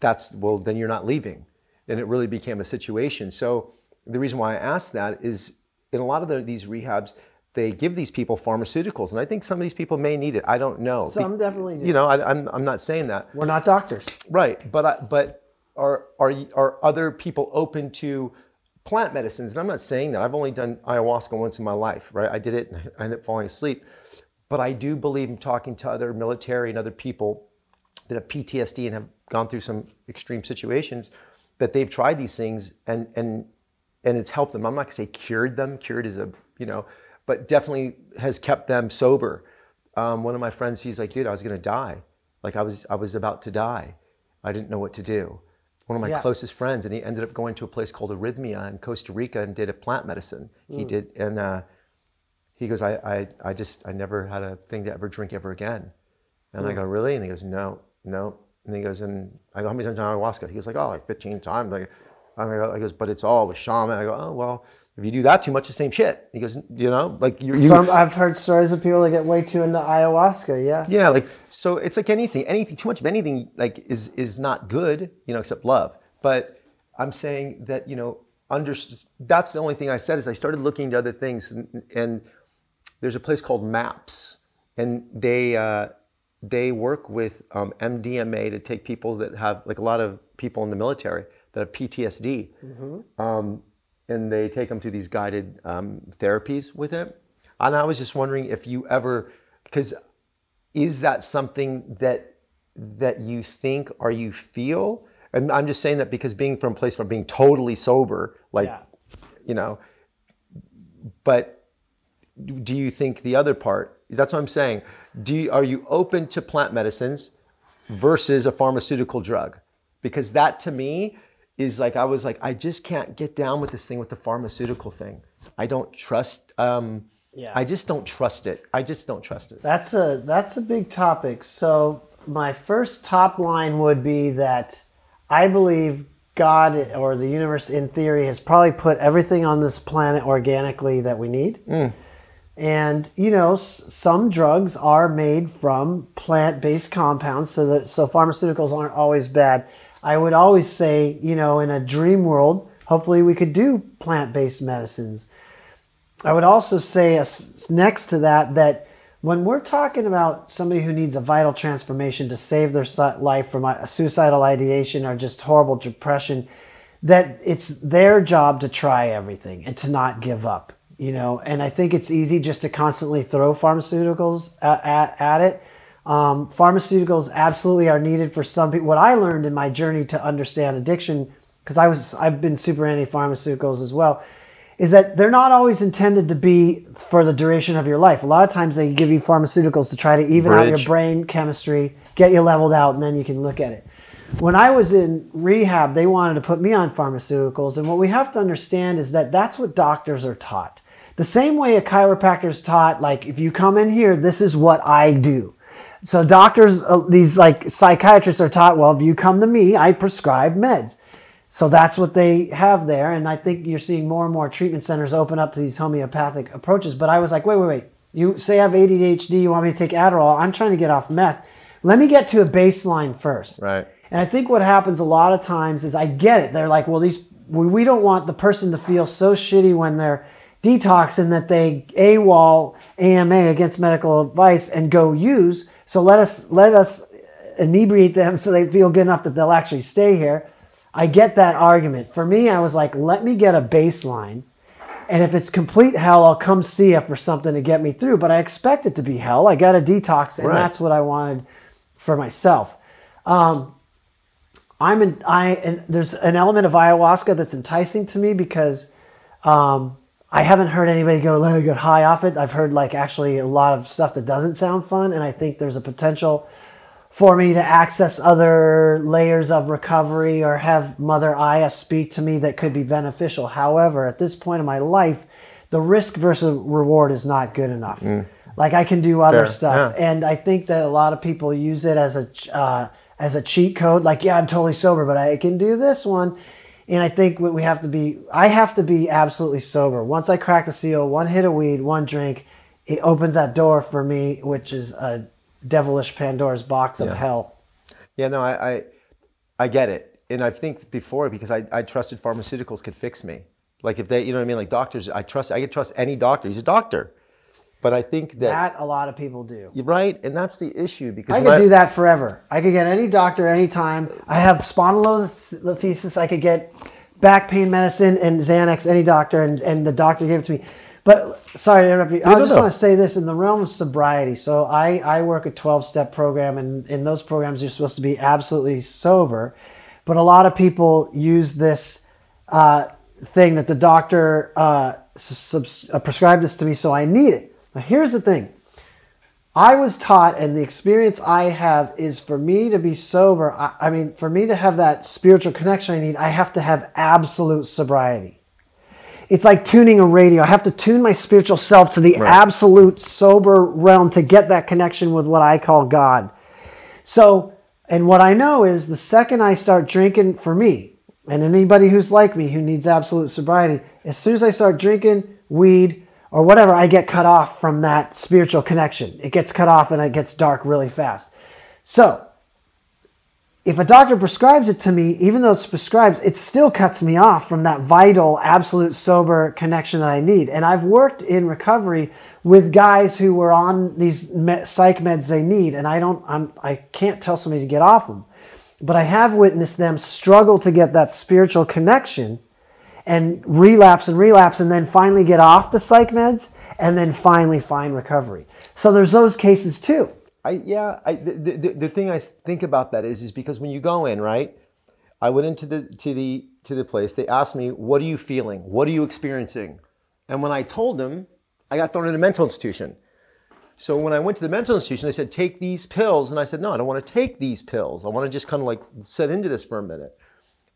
that's well, then you're not leaving, and it really became a situation. So the reason why I asked that is in a lot of the, these rehabs, they give these people pharmaceuticals, and I think some of these people may need it. I don't know. Some definitely do. You know, I, I'm I'm not saying that. We're not doctors. Right, but I, but are are are other people open to plant medicines? And I'm not saying that. I've only done ayahuasca once in my life, right? I did it and I ended up falling asleep. But I do believe in talking to other military and other people that have PTSD and have gone through some extreme situations that they've tried these things and and and it's helped them. I'm not gonna say cured them. Cured is a you know, but definitely has kept them sober. Um, one of my friends, he's like, dude, I was gonna die. Like I was I was about to die. I didn't know what to do. One of my Yeah. closest friends, and he ended up going to a place called Rythmia in Costa Rica and did a plant medicine. He did, and uh, he goes, I, I, I just, I never had a thing to ever drink ever again. And I go, really? And he goes, no, no. And he goes, and I go, how many times on ayahuasca? He goes, like, oh, like 15 times. Like, I go, I goes, but it's all with shaman. I go, oh, well, if you do that too much, the same shit. He goes, you know, like you, you Some I've heard stories of people that get way too into ayahuasca. Yeah. yeah, like so it's like anything, anything too much of anything like is is not good, you know, except love. But I'm saying that, you know, under that's the only thing I said is I started looking into other things and, and there's a place called MAPS and they uh, they work with um, MDMA to take people that have like a lot of people in the military that have PTSD, um, and they take them through these guided um, therapies with it. And I was just wondering if you ever, because is that something that that you think or you feel? And I'm just saying that because being from a place from being totally sober, like Yeah. you know, but do you think the other part that's what i'm saying do you, are you open to plant medicines versus a pharmaceutical drug because that to me is like i was like i just can't get down with this thing with the pharmaceutical thing i don't trust um, Yeah. i just don't trust it i just don't trust it That's a that's a big topic. So my first top line would be that I believe God or the universe in theory has probably put everything on this planet organically that we need. And you know, s- some drugs are made from plant-based compounds, so that so pharmaceuticals aren't always bad. I would always say, you know, in a dream world, hopefully we could do plant-based medicines. I would also say next to that that when we're talking about somebody who needs a vital transformation to save their life from a suicidal ideation or just horrible depression, that it's their job to try everything and to not give up. You know, and I think it's easy just to constantly throw pharmaceuticals at, at, at it. Um, pharmaceuticals absolutely are needed for some people. What I learned in my journey to understand addiction, because I was I've been super anti pharmaceuticals as well, is that they're not always intended to be for the duration of your life. A lot of times they give you pharmaceuticals to try to even out your brain chemistry, get you leveled out, and then you can look at it. When I was in rehab, they wanted to put me on pharmaceuticals, and what we have to understand is that that's what doctors are taught. The same way a chiropractor is taught, like if you come in here, this is what I do. So doctors, uh, these like psychiatrists are taught, well, if you come to me, I prescribe meds. So that's what they have there. And I think you're seeing more and more treatment centers open up to these homeopathic approaches. But I was like, wait, wait, wait. You say I have ADHD, you want me to take Adderall. I'm trying to get off meth. Let me get to a baseline first. Right. And I think what happens a lot of times is I get it. They're like, well, these we, we don't want the person to feel so shitty when they're detoxing that they AWOL AMA against medical advice and go use. So let us let us inebriate them so they feel good enough that they'll actually stay here. I get that argument. For me, I was like, let me get a baseline. And if it's complete hell, I'll come see you for something to get me through. But I expect it to be hell. I got a detox, and Right. that's what I wanted for myself. Um, I'm in, I and there's an element of ayahuasca that's enticing to me because um, I haven't heard anybody go let me get high off it. I've heard like actually a lot of stuff that doesn't sound fun, and I think there's a potential for me to access other layers of recovery or have Mother Aya speak to me that could be beneficial. However, at this point in my life, the risk versus reward is not good enough. Like I can do other Fair, stuff, yeah. and I think that a lot of people use it as a uh, as a cheat code. Like, yeah, I'm totally sober, but I can do this one. And I think what we have to be, I have to be absolutely sober. Once I crack the seal, one hit of weed, one drink, it opens that door for me, which is a devilish Pandora's box of hell. Yeah, no, I, I, I get it, and I think before because I, I trusted pharmaceuticals could fix me. Like if they, you know what I mean, like doctors, I trust, I could trust any doctor. He's a doctor, but I think that, That a lot of people do. right, and that's the issue because I could do that forever. I could get any doctor anytime. I have spondylolisthesis. I could get back pain medicine and Xanax, any doctor, and, and the doctor gave it to me. But sorry to interrupt you. I no, just no. want to say this in the realm of sobriety. So I, I work a 12 step program, and in those programs, you're supposed to be absolutely sober. But a lot of people use this uh, thing that the doctor uh, subs- uh, prescribed this to me, so I need it. Now, here's the thing I was taught, and the experience I have is for me to be sober. I, I mean, for me to have that spiritual connection I need, I have to have absolute sobriety. It's like tuning a radio. I have to tune my spiritual self to the absolute sober realm to get that connection with what I call God. So, and what I know is the second I start drinking for me, and anybody who's like me who needs absolute sobriety, as soon as I start drinking weed or whatever, I get cut off from that spiritual connection. It gets cut off and it gets dark really fast. So, if a doctor prescribes it to me, even though it's prescribed, it still cuts me off from that vital, absolute sober connection that I need. And I've worked in recovery with guys who were on these psych meds they need, and I don't, I'm, I can't tell somebody to get off them, but I have witnessed them struggle to get that spiritual connection and relapse and relapse, and then finally get off the psych meds, and then finally find recovery. So there's those cases too. I yeah, I, the, the, the thing I think about that is is because when you go in, right? I went into the to the to the place. They asked me, "What are you feeling? What are you experiencing?" And when I told them, I got thrown in a mental institution. So when I went to the mental institution, they said, "Take these pills," and I said, "No, I don't want to take these pills. I want to just kind of like set into this for a minute."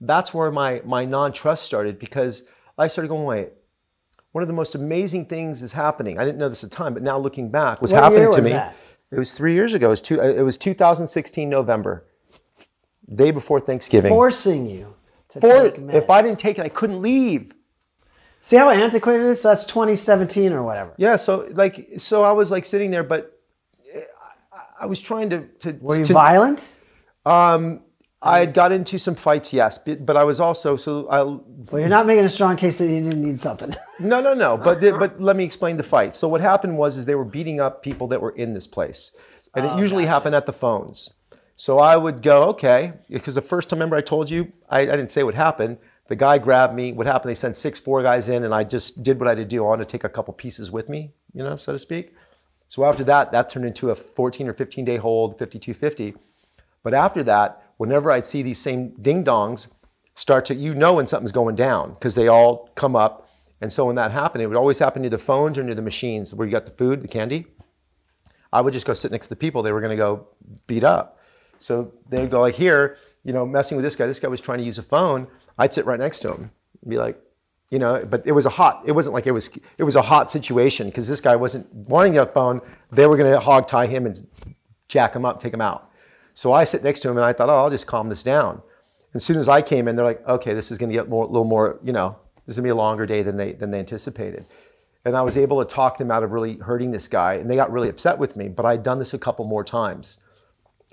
That's where my my non-trust started because I started going, "Wait." One of the most amazing things is happening. I didn't know this at the time, but now looking back, was What happening to me. that? It was three years ago. It was, two, uh, it was 2016 November, day before Thanksgiving. Forcing you to For- take meds. if I didn't take it, I couldn't leave. See how antiquated it is? So that's 2017 or whatever. Yeah, so like, so I was like sitting there, but I, I was trying to. to Were you to- violent? Um, I had got into some fights, yes, but, but I was also so I. Well, you're not making a strong case that you didn't need something. No, no, no. But the, but let me explain the fight. So what happened was is they were beating up people that were in this place, and it oh, usually happened at the phones. So I would go, okay, because the first time, remember I told you, I, I didn't say what happened. The guy grabbed me. What happened? They sent six, four guys in, and I just did what I had to do. I wanted to take a couple pieces with me, you know, so to speak. So after that, that turned into a 14 or 15 day hold, 5250. But after that, whenever I'd see these same ding dongs start to, you know when something's going down because they all come up. And so when that happened, it would always happen near the phones or near the machines where you got the food, the candy. I would just go sit next to the people they were going to go beat up. So they would go like here, you know, messing with this guy. This guy was trying to use a phone. I'd sit right next to him and be like, you know, but it was a hot. It wasn't like it was. It was a hot situation because this guy wasn't wanting a phone. They were going to hog tie him and jack him up, take him out. So I sit next to him and I thought, oh, I'll just calm this down. And as soon as I came in, they're like, okay, this is going to get more, a little more, you know, this is going to be a longer day than they than they anticipated. And I was able to talk them out of really hurting this guy, and they got really upset with me. But I'd done this a couple more times,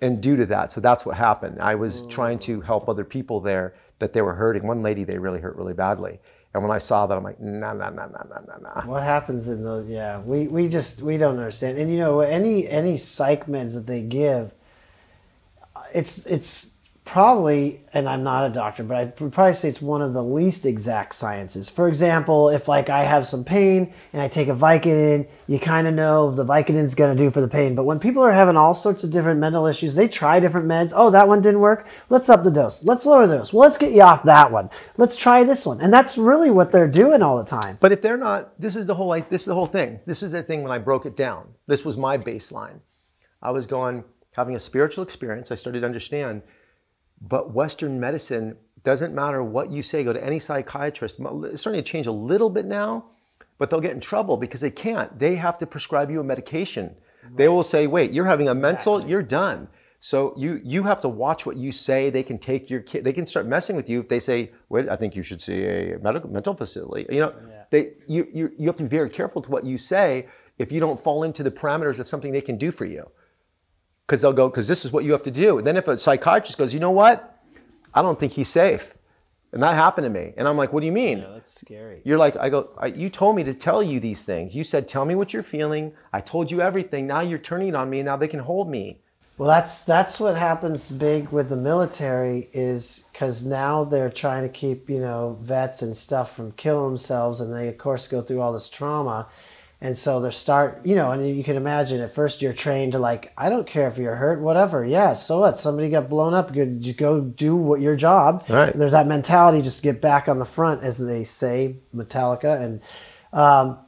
and due to that, so that's what happened. I was mm. trying to help other people there that they were hurting. One lady they really hurt really badly, and when I saw that, I'm like, nah, nah, nah, nah, nah, nah, nah. What happens in those? Yeah, we, we just we don't understand. And you know, any any psych meds that they give, it's it's probably, and I'm not a doctor, but I'd probably say it's one of the least exact sciences. For example, if like I have some pain and I take a Vicodin, you kind of know the Vicodin's going to do for the pain. But when people are having all sorts of different mental issues, they try different meds. Oh, that one didn't work. Let's up the dose. Let's lower the dose. Well, let's get you off that one. Let's try this one. And that's really what they're doing all the time. But if they're not, this is the whole this is the whole thing. This is the thing when I broke it down. This was my baseline. I was going having a spiritual experience. I started to understand but Western medicine doesn't matter what you say. Go to any psychiatrist. It's starting to change a little bit now, but they'll get in trouble because they can't. They have to prescribe you a medication. Right. They will say, "Wait, you're having a mental. Exactly. You're done." So you you have to watch what you say. They can take your kid. They can start messing with you if they say, "Wait, I think you should see a medical mental facility." You know, yeah. they you, you you have to be very careful to what you say if you don't fall into the parameters of something they can do for you because they'll go, because this is what you have to do. And then if a psychiatrist goes, you know what? I don't think he's safe. And that happened to me. And I'm like, what do you mean? Yeah, that's scary. You're like, I go, I, you told me to tell you these things. You said, tell me what you're feeling. I told you everything. Now you're turning on me. Now they can hold me. Well, that's that's what happens big with the military is because now they're trying to keep you know vets and stuff from killing themselves, and they of course go through all this trauma, and so they start, you know, and you can imagine at first you're trained to like, I don't care if you're hurt, whatever. Yeah, so what? Somebody got blown up. You go do what your job. Right. there's that mentality, just get back on the front, as they say, Metallica. And, um,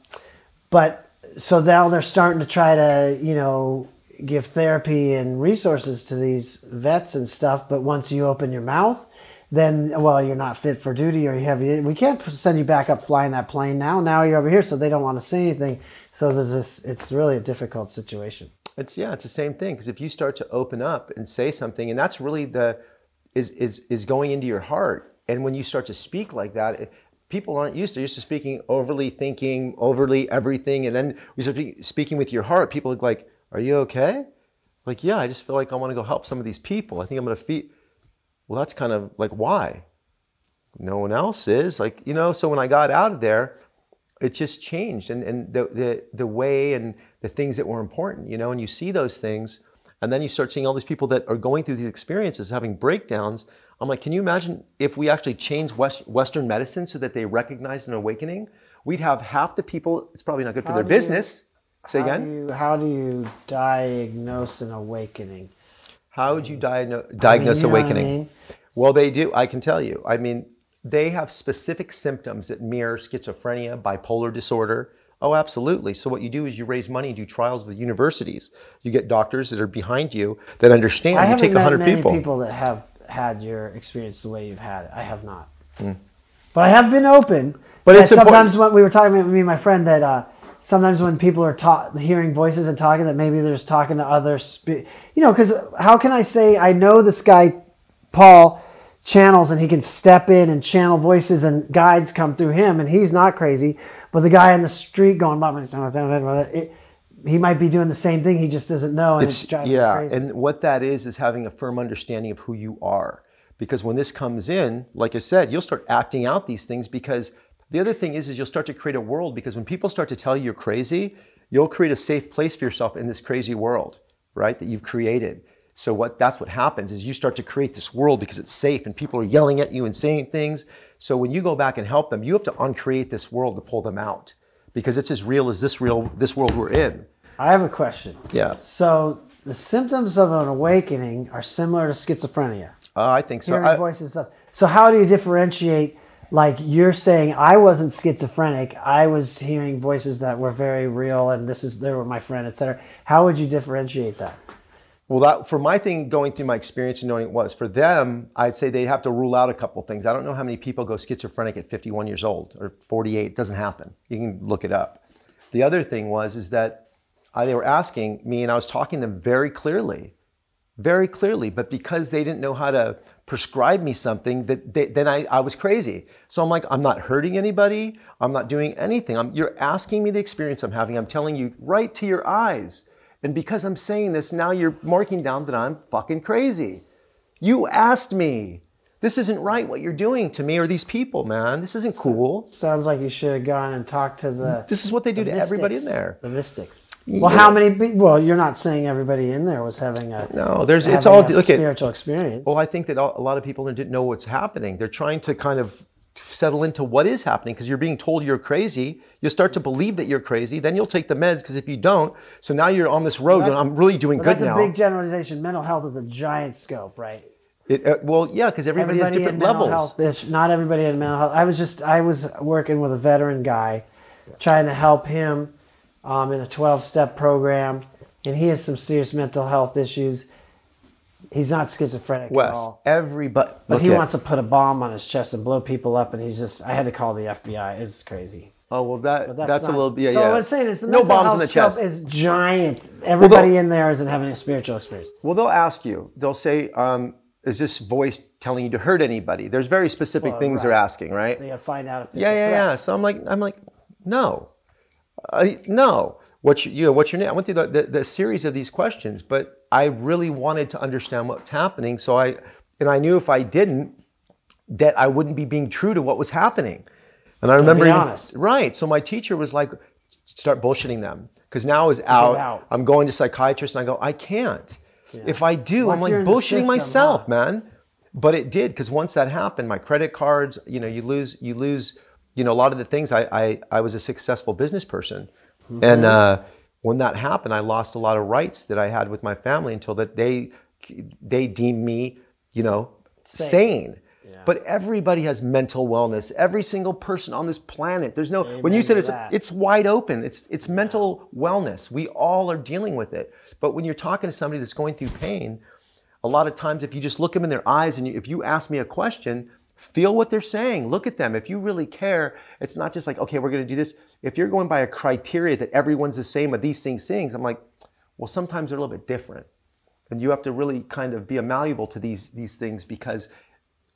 but so now they're starting to try to, you know, give therapy and resources to these vets and stuff. But once you open your mouth, then well you're not fit for duty or you have we can't send you back up flying that plane now. Now you're over here so they don't want to say anything. So this it's really a difficult situation. It's yeah it's the same thing because if you start to open up and say something and that's really the is is is going into your heart. And when you start to speak like that it, people aren't used to used to speaking overly thinking overly everything and then we start speaking with your heart people are like are you okay? Like yeah i just feel like i want to go help some of these people. I think i'm going to feed well, that's kind of like, why? No one else is. Like, you know, so when I got out of there, it just changed. And, and the, the, the way and the things that were important, you know, and you see those things. And then you start seeing all these people that are going through these experiences, having breakdowns. I'm like, can you imagine if we actually changed West, Western medicine so that they recognize an awakening? We'd have half the people, it's probably not good for how their business. You, Say how again? Do you, how do you diagnose an awakening? How would you diagnose, diagnose I mean, awakening? I mean? Well, they do. I can tell you. I mean, they have specific symptoms that mirror schizophrenia, bipolar disorder. Oh, absolutely. So what you do is you raise money and do trials with universities. You get doctors that are behind you that understand. I you haven't take met 100 many people. people that have had your experience the way you've had it. I have not. Mm. But I have been open. But it's sometimes when we were talking me and my friend that uh, sometimes when people are ta- hearing voices and talking that maybe they're just talking to other spe- you know because how can i say i know this guy paul channels and he can step in and channel voices and guides come through him and he's not crazy but the guy in the street going it, he might be doing the same thing he just doesn't know and it's, it's yeah and what that is is having a firm understanding of who you are. Because when this comes in like i said you'll start acting out these things because the other thing is, is you'll start to create a world because when people start to tell you you're crazy, you'll create a safe place for yourself in this crazy world, right? That you've created. So what that's what happens is you start to create this world because it's safe and people are yelling at you and saying things. So when you go back and help them, you have to uncreate this world to pull them out because it's as real as this real this world we're in. I have a question. Yeah. So the symptoms of an awakening are similar to schizophrenia. Uh, I think so. Hearing I, voices stuff. So how do you differentiate like you're saying I wasn't schizophrenic. I was hearing voices that were very real and this is they were my friend, etc. How would you differentiate that? Well, that for my thing, going through my experience and knowing it was for them, I'd say they have to rule out a couple things. I don't know how many people go schizophrenic at 51 years old or 48. It doesn't happen. You can look it up. The other thing was is that uh, they were asking me, and I was talking to them very clearly, very clearly. But because they didn't know how to prescribe me something, that they, then I, I was crazy. So I'm like, I'm not hurting anybody. I'm not doing anything. I'm, you're asking me the experience I'm having. I'm telling you right to your eyes. And because I'm saying this, now you're marking down that I'm fucking crazy. You asked me. This isn't right what you're doing to me or these people, man. This isn't cool. Sounds like you should have gone and talked to the. This is what they do the to everybody in there. The mystics. Well, how many? Well, you're not saying everybody in there was having a. No, there's- it's all- a look at- spiritual experience. Well, I think that a lot of people didn't know what's happening. They're trying to kind of settle into what is happening because you're being told you're crazy. You'll start to believe that you're crazy. Then you'll take the meds because if you don't, so now you're on this road. That's- going, I'm really doing But good that's a big generalization. Mental health is a giant scope, right? It, uh, well, yeah, because everybody, has different levels. health. Not everybody in mental health. I was just I was working with a veteran guy, trying to help him um, in a 12 step program, and he has some serious mental health issues. He's not schizophrenic at Wes, all. everybody. But he at- wants to put a bomb on his chest and blow people up, and he's just. I had to call the FBI. It's crazy. Oh well, that But that's, that's, a not- little yeah so yeah. what I'm saying is the no mental bombs health in the chest. is giant. Everybody they'll- in there isn't having a spiritual experience. Well, they'll ask you. They'll say, um, "Is this voice telling you to hurt anybody?" There's very specific Well, things they're asking, right? They got to find out if it's Yeah, yeah, yeah. So I'm like, I'm like, no, I, no. What's your, you know, what's your name? I went through the, the, the series of these questions, but I really wanted to understand what's happening. So I, and I knew if I didn't, that I wouldn't be being true to what was happening. And I remember, be even- honest. right? So my teacher was like, start bullshitting them because now I was out, out. I'm going to psychiatrist, and I go, I can't. If I do, Once I'm like bullshitting system, myself, huh? man. But it did because once that happened, my credit cards, you know, you lose, you lose, you know, a lot of the things. I I, I was a successful business person, Mm-hmm. and uh, when that happened, I lost a lot of rights that I had with my family until that they they deemed me, you know, Sane. sane. But everybody has mental wellness. Every single person on this planet. There's no when you said it's that. it's wide open. It's it's mental wellness. We all are dealing with it. But when you're talking to somebody that's going through pain, a lot of times if you just look them in their eyes and you, if you ask me a question, feel what they're saying. Look at them. If you really care, it's not just like okay, we're going to do this. If you're going by a criteria that everyone's the same with these things, things, I'm like, well, sometimes they're a little bit different, and you have to really kind of be malleable to these these things because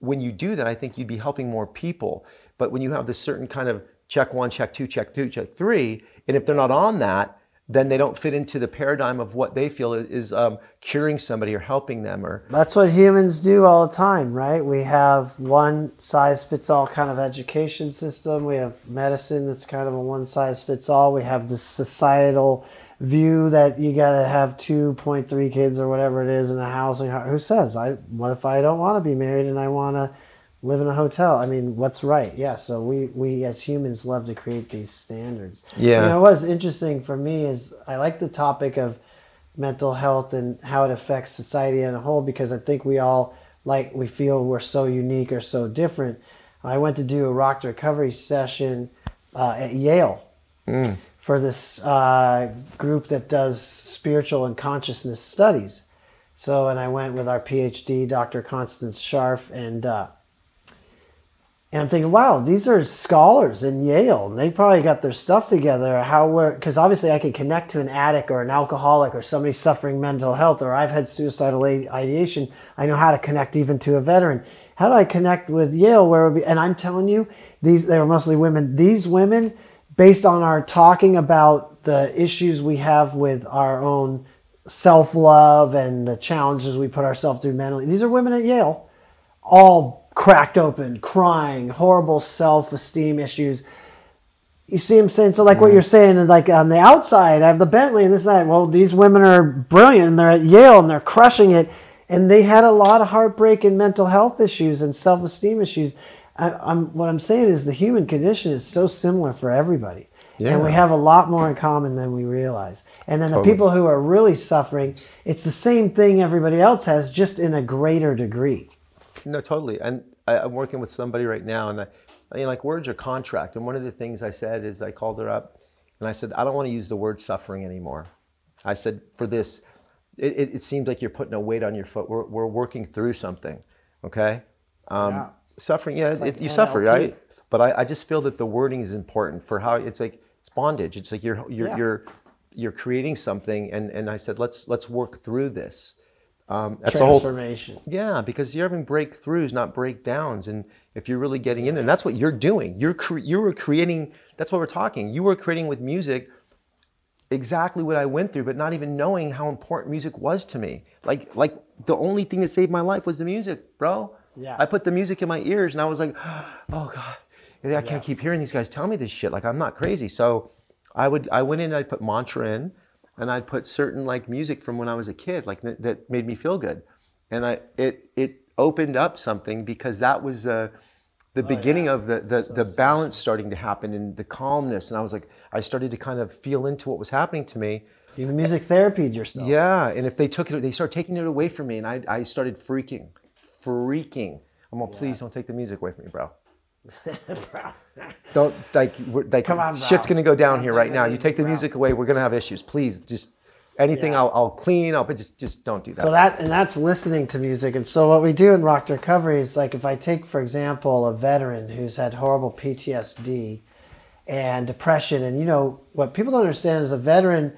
when you do that, I think you'd be helping more people. But when you have this certain kind of check one, check two, check two, check three, and if they're not on that, then they don't fit into the paradigm of what they feel is, um, curing somebody or helping them or That's what humans do all the time, right? We have one size fits all kind of education system. We have medicine that's kind of a one size fits all. We have this societal view that you got to have 2.3 kids or whatever it is in a house. Who says, I what if I don't want to be married and I want to live in a hotel? I mean, what's right? Yeah, so we we as humans love to create these standards. Yeah. You know, what's interesting for me is I like the topic of mental health and how it affects society as a whole because I think we all like we feel we're so unique or so different. I went to do a rock recovery session uh, at Yale for this uh, group that does spiritual and consciousness studies. So, and I went with our PhD, Dr. Constance Scharff, and uh, and I'm thinking, wow, these are scholars in Yale. They probably got their stuff together. How we're because obviously I can connect to an addict or an alcoholic or somebody suffering mental health, or I've had suicidal ideation. I know how to connect even to a veteran. How do I connect with Yale? Where be, and I'm telling you, these they were mostly women. These women, based on our talking about the issues we have with our own self love and the challenges we put ourselves through mentally. These are women at Yale all cracked open, crying, horrible self esteem issues. You see him saying, so like what you're saying, and like on the outside, I have the Bentley and this and that. Well, these women are brilliant and they're at Yale and they're crushing it. And they had a lot of heartbreak and mental health issues and self esteem issues. I, I'm, what I'm saying is the human condition is so similar for everybody. And we have a lot more in common than we realize. And then the people who are really suffering, it's the same thing everybody else has, just in a greater degree. No, totally. And I, I'm working with somebody right now, and I, I mean, like words are contract. And one of the things I said is I called her up, and I said I don't want to use the word suffering anymore. I said for this, it, it, it seems like you're putting a weight on your foot. We're, we're working through something, okay? Um, Yeah. Suffering, yeah, like it, you suffer, right? But I, I just feel that the wording is important for how it's like it's bondage. It's like you're you're Yeah. you're you're creating something, and and I said let's let's work through this. Um, that's the whole Transformation. yeah, because you're having breakthroughs, not breakdowns. And if you're really getting in there, and that's what you're doing. You're cre- you were creating. That's what we're talking. You were creating with music exactly what I went through, but not even knowing how important music was to me. Like like the only thing that saved my life was the music, bro. Yeah. I put the music in my ears, and I was like, oh god, I can't keep hearing these guys tell me this shit. Like I'm not crazy. So I would I went in and I'd put mantra in and I'd put certain like music from when I was a kid, like that, that made me feel good, and I it it opened up something because that was uh, the beginning of the the, the balance starting to happen and the calmness, and I was like I started to kind of feel into what was happening to me. You music therapied yourself. Yeah, and if they took it, they started taking it away from me, and I I started freaking, freaking. I'm like, please don't take the music away from me, bro. Don't like like Come on, shit's gonna go down here right now. You take the music away, we're gonna have issues. Please, just anything Yeah. I'll, I'll clean up, but just just don't do that. So that and that's listening to music. And so what we do in Rock Recovery is like if I take, for example, a veteran who's had horrible PTSD and depression, and you know what people don't understand is a veteran,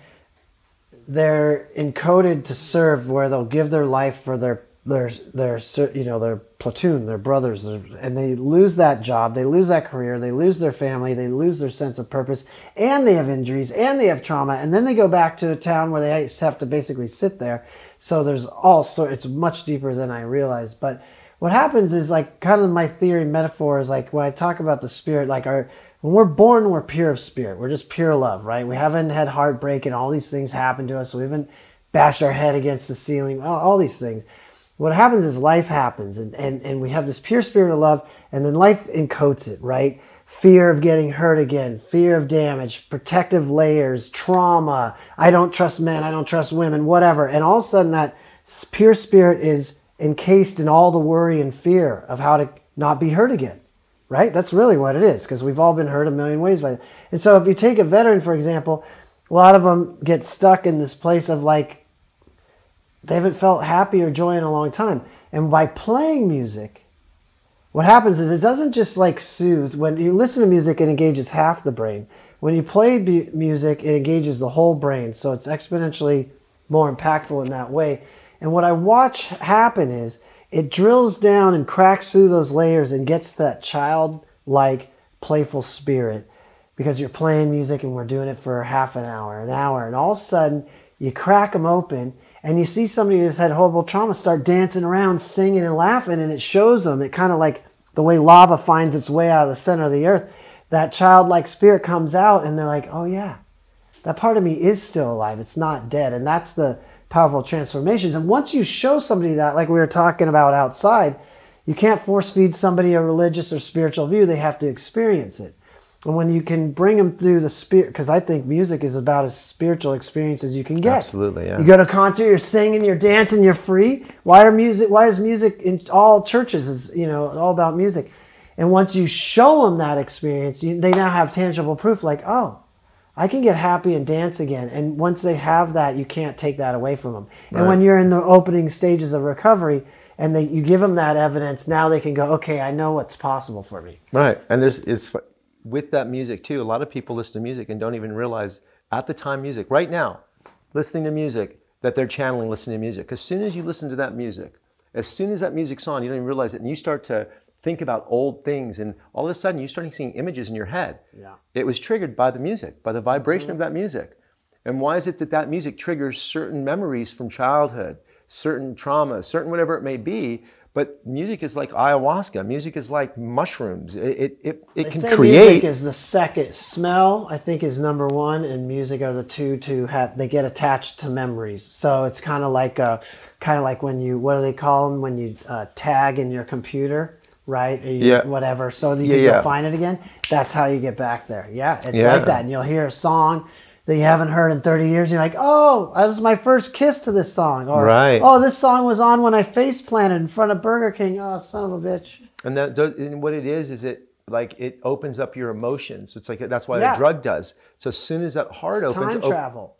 they're encoded to serve where they'll give their life for their their their you know their platoon, their brothers, and they lose that job, they lose that career, they lose their family, they lose their sense of purpose, and they have injuries, and they have trauma, and then they go back to a town where they have to basically sit there. So there's all. It's much deeper than I realized, but what happens is like kind of my theory metaphor is like when I talk about the spirit, like our when we're born, we're pure of spirit. We're just pure love, right? We haven't had heartbreak and all these things happen to us. We haven't bashed our head against the ceiling, all, all these things. What happens is life happens and, and, and we have this pure spirit of love and then life encodes it, right? Fear of getting hurt again, fear of damage, protective layers, trauma. I don't trust men, I don't trust women, whatever. And all of a sudden that pure spirit is encased in all the worry and fear of how to not be hurt again right? That's really what it is because we've all been hurt a million ways by it. And so if you take a veteran, for example, a lot of them get stuck in this place of like they haven't felt happy or joy in a long time. And by playing music, what happens is it doesn't just like soothe. When you listen to music, it engages half the brain. When you play music, it engages the whole brain. So it's exponentially more impactful in that way. And what I watch happen is it drills down and cracks through those layers and gets that childlike, playful spirit because you're playing music and we're doing it for half an hour, an hour, and all of a sudden you crack them open and you see somebody who's had horrible trauma start dancing around, singing and laughing, and it shows them. It kind of like the way lava finds its way out of the center of the earth. That childlike spirit comes out, and they're like, "Oh yeah, that part of me is still alive. It's not dead." And that's the powerful transformations. And once you show somebody that, like we were talking about outside, you can't force feed somebody a religious or spiritual view. They have to experience it. And when you can bring them through the spirit, because I think music is about as spiritual experience as you can get. Absolutely, yeah. You go to a concert, you're singing, you're dancing, you're free. Why are music? Why is music in all churches? Is you know all about music. And once you show them that experience, you, they now have tangible proof. Like, oh, I can get happy and dance again. And once they have that, you can't take that away from them. And when you're in the opening stages of recovery, and they, you give them that evidence, now they can go, okay, I know what's possible for me. Right, and there's it's with that music too. A lot of people listen to music and don't even realize at the time music right now, listening to music that they're channeling listening to music. As soon as you listen to that music, as soon as that music's on, you don't even realize it, and you start to think about old things, and all of a sudden you start seeing images in your head. Yeah. It was triggered by the music, by the vibration of mm-hmm. that music. And why is it that that music triggers certain memories from childhood, certain trauma, certain whatever it may be? But music is like ayahuasca. Music is like mushrooms. It it it, it They can say create. music is the second. Smell, I think, is number one, and music are the two to have. They get attached to memories, so it's kind of like a, kind of like when you what do they call them when you uh, tag in your computer, right? Or you- Yeah. Whatever, so that you Yeah, can yeah. find it again. That's how you get back there. Yeah, it's Yeah. like that, and you'll hear a song. That you haven't heard in 30 years, you're like, oh, that was my first kiss to this song. Or, Right. oh, this song was on when I face planted in front of Burger King. Oh, son of a bitch. And that and what it is is it like it opens up your emotions. It's like that's why Yeah. a drug does. So as soon as that heart It's opens, time op- travel.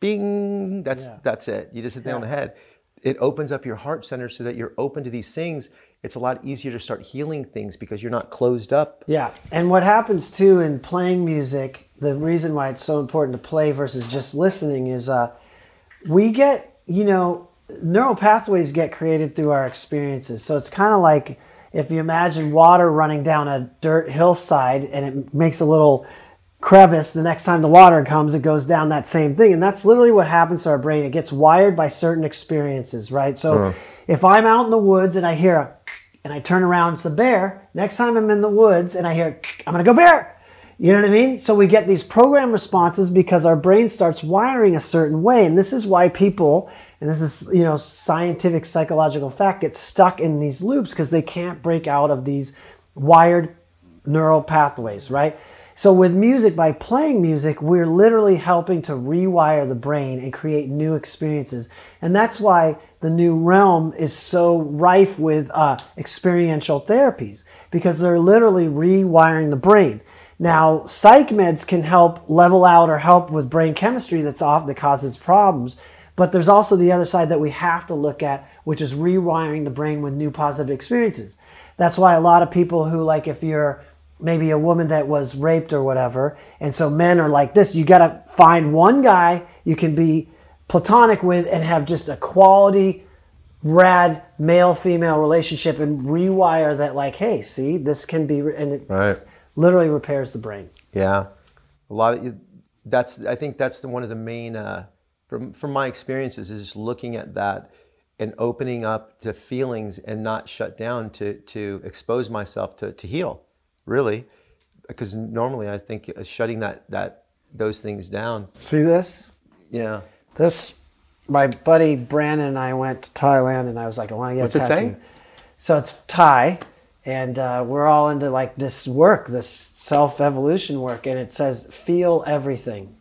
bing, that's Yeah. that's it. You just hit the nail on the head. It opens up your heart center so that you're open to these things. It's a lot easier to start healing things because you're not closed up. Yeah, and what happens too in playing music, the reason why it's so important to play versus just listening is uh, we get, you know, neural pathways get created through our experiences. So it's kind of like if you imagine water running down a dirt hillside and it makes a little crevice, the next time the water comes, it goes down that same thing. And that's literally what happens to our brain. It gets wired by certain experiences, right? So uh-huh. if I'm out in the woods and I hear a and I turn around, it's a bear. Next time I'm in the woods and I hear, I'm gonna go bear. You know what I mean? So we get these program responses because our brain starts wiring a certain way. And this is why people, and this is, you know, scientific psychological fact, get stuck in these loops because they can't break out of these wired neural pathways, right? So with music, by playing music, we're literally helping to rewire the brain and create new experiences. And that's why the new realm is so rife with uh, experiential therapies because they're literally rewiring the brain. Now, psych meds can help level out or help with brain chemistry that's off that causes problems. But there's also the other side that we have to look at, which is rewiring the brain with new positive experiences. That's why a lot of people who, like, if you're maybe a woman that was raped or whatever. And so men are like this. You got to find one guy you can be platonic with and have just a quality, rad male female relationship and rewire that, like, hey, see, this can be, and it right. Literally repairs the brain. Yeah. A lot of you that's, I think that's the, one of the main, uh, from, from my experiences, is looking at that and opening up to feelings and not shut down to, to expose myself to, to heal really, because normally I think shutting that that those things down. See this? Yeah. This, my buddy Brandon and I went to Thailand, and I was like, I want to get What's a tattoo. It say? So it's Thai, and uh, we're all into like this work, this self evolution work, and it says feel everything.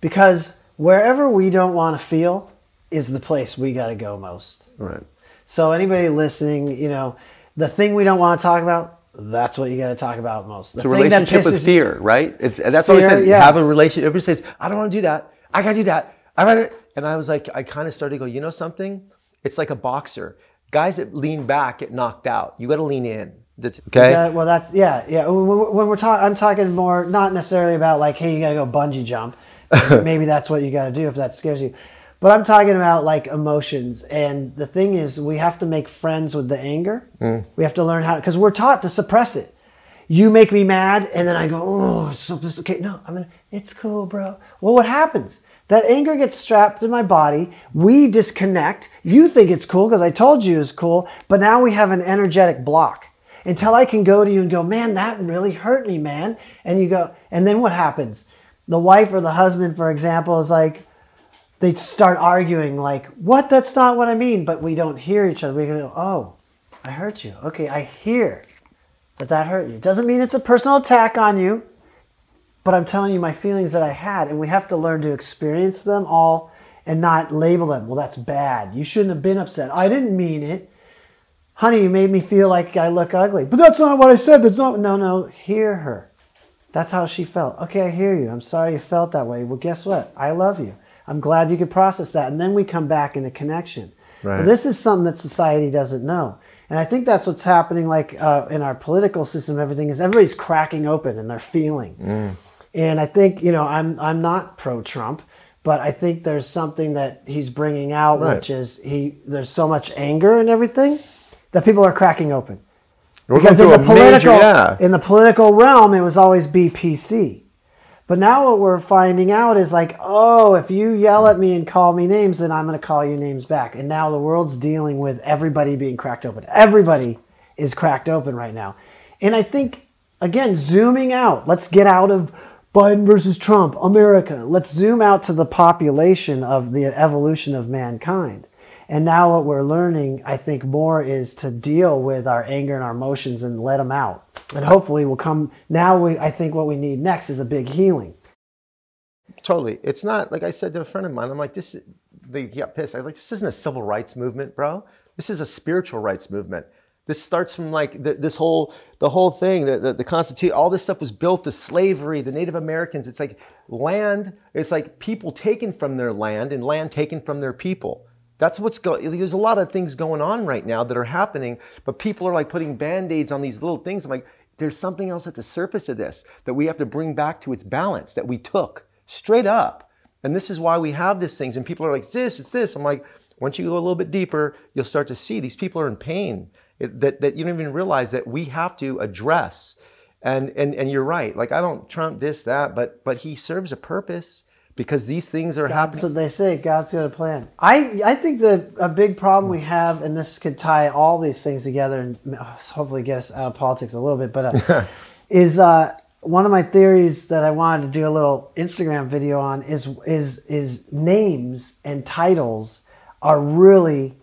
Because wherever we don't want to feel is the place we got to go most. Right. So anybody listening, you know, the thing we don't want to talk about, that's what you got to talk about most. The a relationship with fear, right? It's, that's fear, what I said. Yeah. Have a relationship. Everybody says, I don't want to do that. I got to do that. I got to. And I was like, I kind of started to go, you know something? It's like a boxer. Guys that lean back get knocked out. You got to lean in. That's, okay. Yeah, well, that's yeah, yeah. When we're talking, I'm talking more not necessarily about like, hey, you got to go bungee jump. Maybe that's what you got to do if that scares you. But I'm talking about like emotions. And the thing is, we have to make friends with the anger. Mm. We have to learn how, because we're taught to suppress it. You make me mad, and then I go, oh, so okay. No, I'm gonna, it's cool, bro. Well, what happens? That anger gets strapped in my body. We disconnect. You think it's cool because I told you it's cool, but now we have an energetic block until I can go to you and go, man, that really hurt me, man. And you go, and then what happens? The wife or the husband, for example, is like, they start arguing like, "What? That's not what I mean." But we don't hear each other. We go, "Oh, I hurt you. Okay, I hear that that hurt you. Doesn't mean it's a personal attack on you, but I'm telling you my feelings that I had, and we have to learn to experience them all and not label them. Well, that's bad. You shouldn't have been upset. I didn't mean it." Honey, you made me feel like I look ugly. But that's not what I said. That's not. No, no. Hear her. That's how she felt. Okay, I hear you. I'm sorry you felt that way. Well, guess what? I love you. I'm glad you could process that. And then we come back into connection. Right. But this is something that society doesn't know. And I think that's what's happening, like uh, in our political system, everything is everybody's cracking open and they're feeling. Mm. And I think, you know, I'm, I'm not pro Trump, but I think there's something that he's bringing out, right. which is he, there's so much anger and everything that people are cracking open. We're because in the political, major, yeah. in the political realm, it was always BPC. But now what we're finding out is like, oh, if you yell at me and call me names, then I'm going to call you names back. And now the world's dealing with everybody being cracked open. Everybody is cracked open right now. And I think, again, zooming out, let's get out of Biden versus Trump, America. Let's zoom out to the population of the evolution of mankind. And now what we're learning, I think, more is to deal with our anger and our emotions and let them out. And hopefully we'll come, now we, I think what we need next is a big healing. Totally. It's not, like I said to a friend of mine, I'm like, this, they got pissed. I'm like, this isn't a civil rights movement, bro. This is a spiritual rights movement. This starts from like the, this whole the whole thing, the, the, the Constitution, all this stuff was built to slavery, the Native Americans. It's like land, it's like people taken from their land and land taken from their people. That's what's going. There's a lot of things going on right now that are happening, but people are like putting band-aids on these little things. I'm like, there's something else at the surface of this that we have to bring back to its balance that we took straight up. And this is why we have these things. And people are like, this, it's this. I'm like, once you go a little bit deeper, you'll start to see these people are in pain that, that you don't even realize that we have to address. And, and, and you're right. Like, I don't trump this, that, but, but he serves a purpose because these things are happening. That's what they say. God's got a plan. I I think that a big problem we have, and this could tie all these things together and hopefully get us out of politics a little bit, but uh, is uh, one of my theories that I wanted to do a little Instagram video on is is is names and titles are really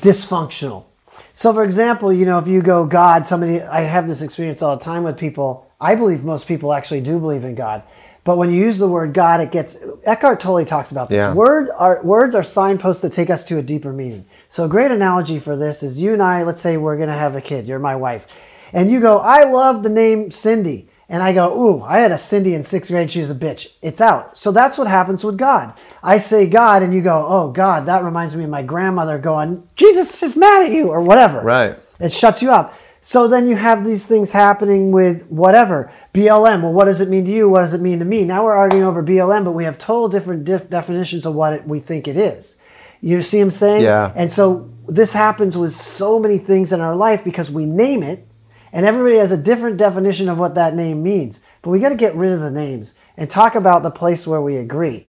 dysfunctional. So, for example, you know, if you go God, somebody, I have this experience all the time with people. I believe most people actually do believe in God. But when you use the word God, it gets Eckhart Tolle talks about this. Yeah. Word are words are signposts that take us to a deeper meaning. So a great analogy for this is you and I, let's say we're gonna have a kid, you're my wife. And you go, I love the name Cindy. And I go, ooh, I had a Cindy in sixth grade, she was a bitch. It's out. So that's what happens with God. I say God, and you go, oh, God, that reminds me of my grandmother going, Jesus is mad at you, or whatever. Right. It shuts you up. So then you have these things happening with whatever BLM. Well, what does it mean to you? What does it mean to me? Now we're arguing over BLM, but we have total different dif- definitions of what it, we think it is. You see what I'm saying? Yeah. And so this happens with so many things in our life because we name it, and everybody has a different definition of what that name means. But we got to get rid of the names and talk about the place where we agree.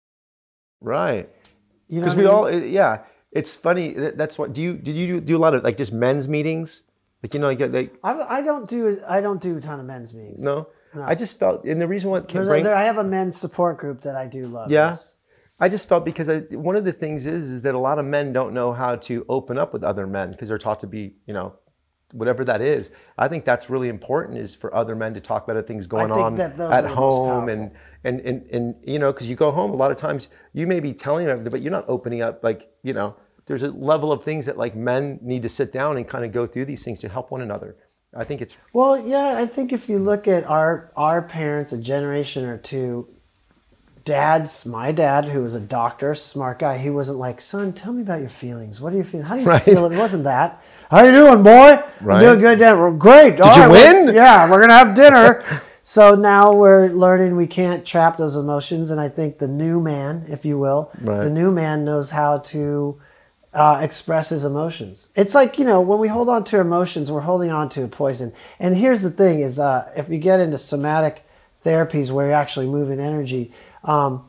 Right. You know Because we mean? all, yeah. It's funny. That's what. Do you did you do, do a lot of like just men's meetings? Like you know, like, like I, I don't do I don't do a ton of men's meetings. no. I just felt, and the reason why it bring, there- I have a men's support group that I do love. Yeah. yes. I just felt because I, one of the things is is that a lot of men don't know how to open up with other men because they're taught to be, you know, whatever that is. I think that's really important is for other men to talk about the things going on at are the most home and, and and and you know because you go home a lot of times you may be telling them but you're not opening up like you know there's a level of things that like men need to sit down and kind of go through these things to help one another. I think it's Well, yeah, I think if you look at our our parents, a generation or two, dads, my dad, who was a doctor, smart guy, he wasn't like, son, tell me about your feelings. What are you feeling? How do you Right. feel? It wasn't that. How you doing, boy? Right. I'm doing good. Well, great. Did you win? yeah, we're gonna have dinner. so now we're learning we can't trap those emotions, and I think the new man, if you will, Right. the new man knows how to uh, express his emotions. It's like you know when we hold on to emotions, we're holding on to a poison. And here's the thing: is uh, if you get into somatic therapies where you're actually moving energy. Um,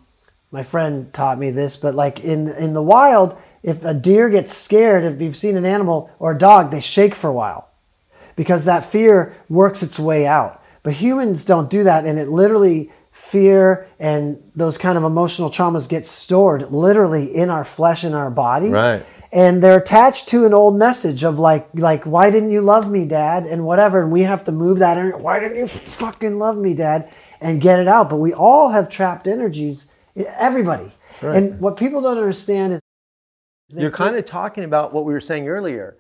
my friend taught me this, but like in in the wild, if a deer gets scared, if you've seen an animal or a dog, they shake for a while because that fear works its way out. But humans don't do that, and it literally fear and those kind of emotional traumas get stored literally in our flesh in our body. Right. and they're attached to an old message of like like why didn't you love me dad? and whatever and we have to move that energy why didn't you fucking love me dad? and get it out. But we all have trapped energies everybody. And what people don't understand is You're kind of talking about what we were saying earlier.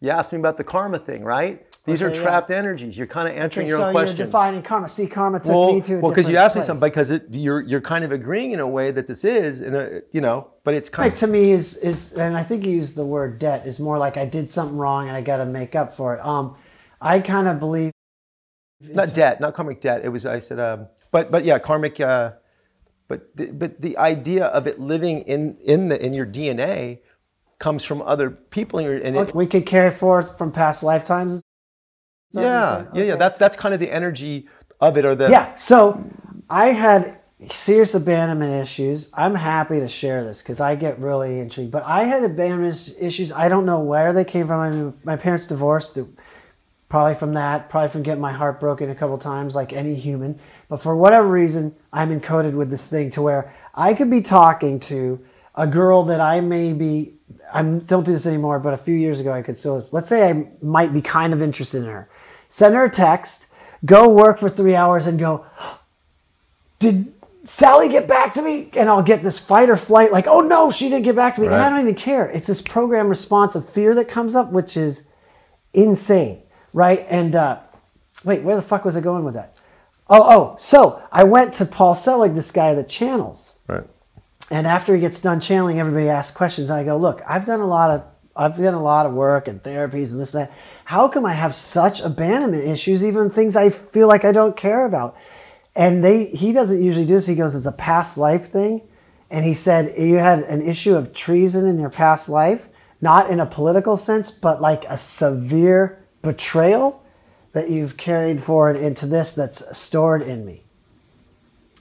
You asked me about the karma thing, right? These are Okay, yeah. trapped energies. You're kind of answering your so own you're defining karma see karma took well, me to well, because you asked me something because it, you're you're kind of agreeing in a way that this is, in a, you know, but it's kind Like to me is is and I think you used the word debt is more like I did something wrong and I got to make up for it. Um, I kind of believe not debt, not karmic debt. It was I said, um, but but yeah, karmic. Uh, but the, but the idea of it living in in the in your DNA comes from other people, and, and it, we could carry forth from past lifetimes. Is that what you yeah, said? yeah, yeah. That's that's kind of the energy of it, or the Yeah. So I had serious abandonment issues. I'm happy to share this because I get really intrigued. But I had abandonment issues. I don't know where they came from. I mean, my parents divorced. Uh, probably from that. Probably from getting my heart broken a couple times, like any human. But for whatever reason, I'm encoded with this thing to where I could be talking to a girl that I may be. I don't do this anymore, but a few years ago I could still. Let's say I might be kind of interested in her. Send her a text. Go work for three hours and go did Sally get back to me? And I'll get this fight or flight, like, oh no, she didn't get back to me. And I don't even care. It's this program response of fear that comes up, which is insane, right? And uh, wait, where the fuck was I going with that? Oh, oh, so I went to Paul Selig, this guy that channels. right. And after he gets done channeling, everybody asks questions. And I go, look, I've done a lot of I've done a lot of work and therapies and this and that. how come I have such abandonment issues, even things I feel like I don't care about? And they he doesn't usually do this. He goes, it's a past life thing. And he said you had an issue of treason in your past life, not in a political sense, but like a severe betrayal that you've carried forward into this that's stored in me.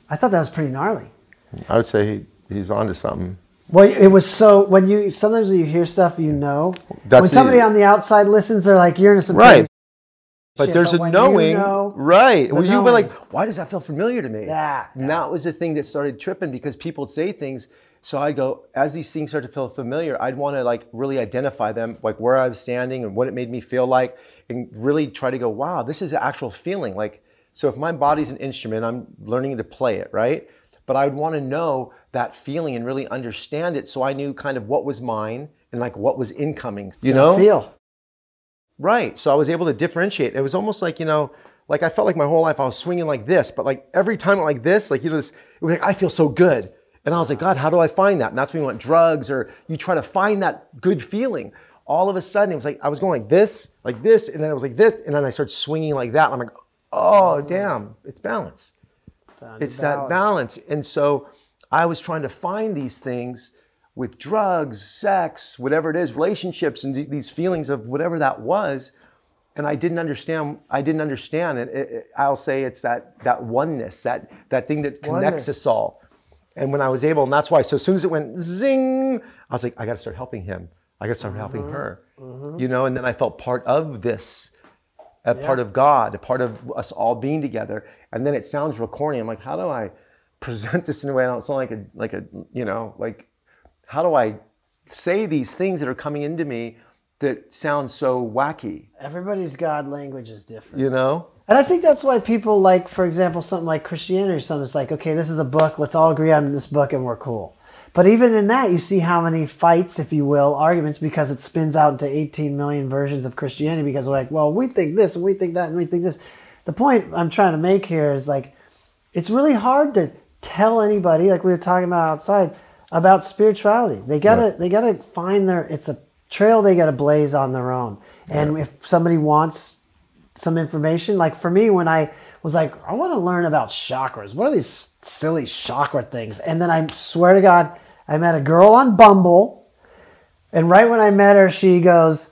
I thought that was pretty gnarly. I would say he, he's onto something. Well, it was so when you sometimes when you hear stuff you know. That's when somebody on the outside listens, they're like, "You're into some Right. But shit," there's but a when you knowing, know- right? Well, you were knowing. like, why does that feel familiar to me? Yeah, And that was the thing that started tripping because people would say things. So I go, as these things start to feel familiar, I'd want to like really identify them, like where I was standing and what it made me feel like, and really try to go, wow, this is an actual feeling. Like, so if my body's an instrument, I'm learning to play it, right? But I would want to know that feeling and really understand it, so I knew kind of what was mine and like what was incoming. You know, feel. Right. So I was able to differentiate. It was almost like, you know, like I felt like my whole life I was swinging like this, but like every time like this, like, you know, this, it was like, I feel so good. And I was like, God, how do I find that? And that's when you want drugs or you try to find that good feeling. All of a sudden, it was like, I was going like this, like this, and then it was like this, and then I started swinging like that. And I'm like, oh, damn, it's balance Found it's your that balance and so i was trying to find these things with drugs sex whatever it is relationships and these feelings of whatever that was and i didn't understand i didn't understand it, It- it- i'll say it's that that oneness that that thing that connects Oneness. us all. And when i was able and that's why so as soon as it went zing i was like i got to start helping him. I got to start helping mm-hmm. her mm-hmm. you know? And then i felt part of this a part of God, a part of us all being together. And then it sounds real corny. I'm like, how do I present this in a way I don't sound like a like a you know like how do I say these things that are coming into me that sound so wacky? Everybody's God language is different. You know? And I think that's why people like, for example, something like Christianity or something. It's like, okay, this is a book. Let's all agree on this book and we're cool. But even in that, you see how many fights, if you will, arguments, because it spins out into 18 million versions of Christianity because we're like, well, we think this and we think that and we think this. The point I'm trying to make here is like, it's really hard to tell anybody, like we were talking about outside, about spirituality. They gotta they gotta find their it's a trail they gotta blaze on their own. And if somebody wants some information. Like for me, when I was like, I want to learn about chakras. What are these silly chakra things? And then I swear to God, I met a girl on Bumble. And right when I met her, she goes,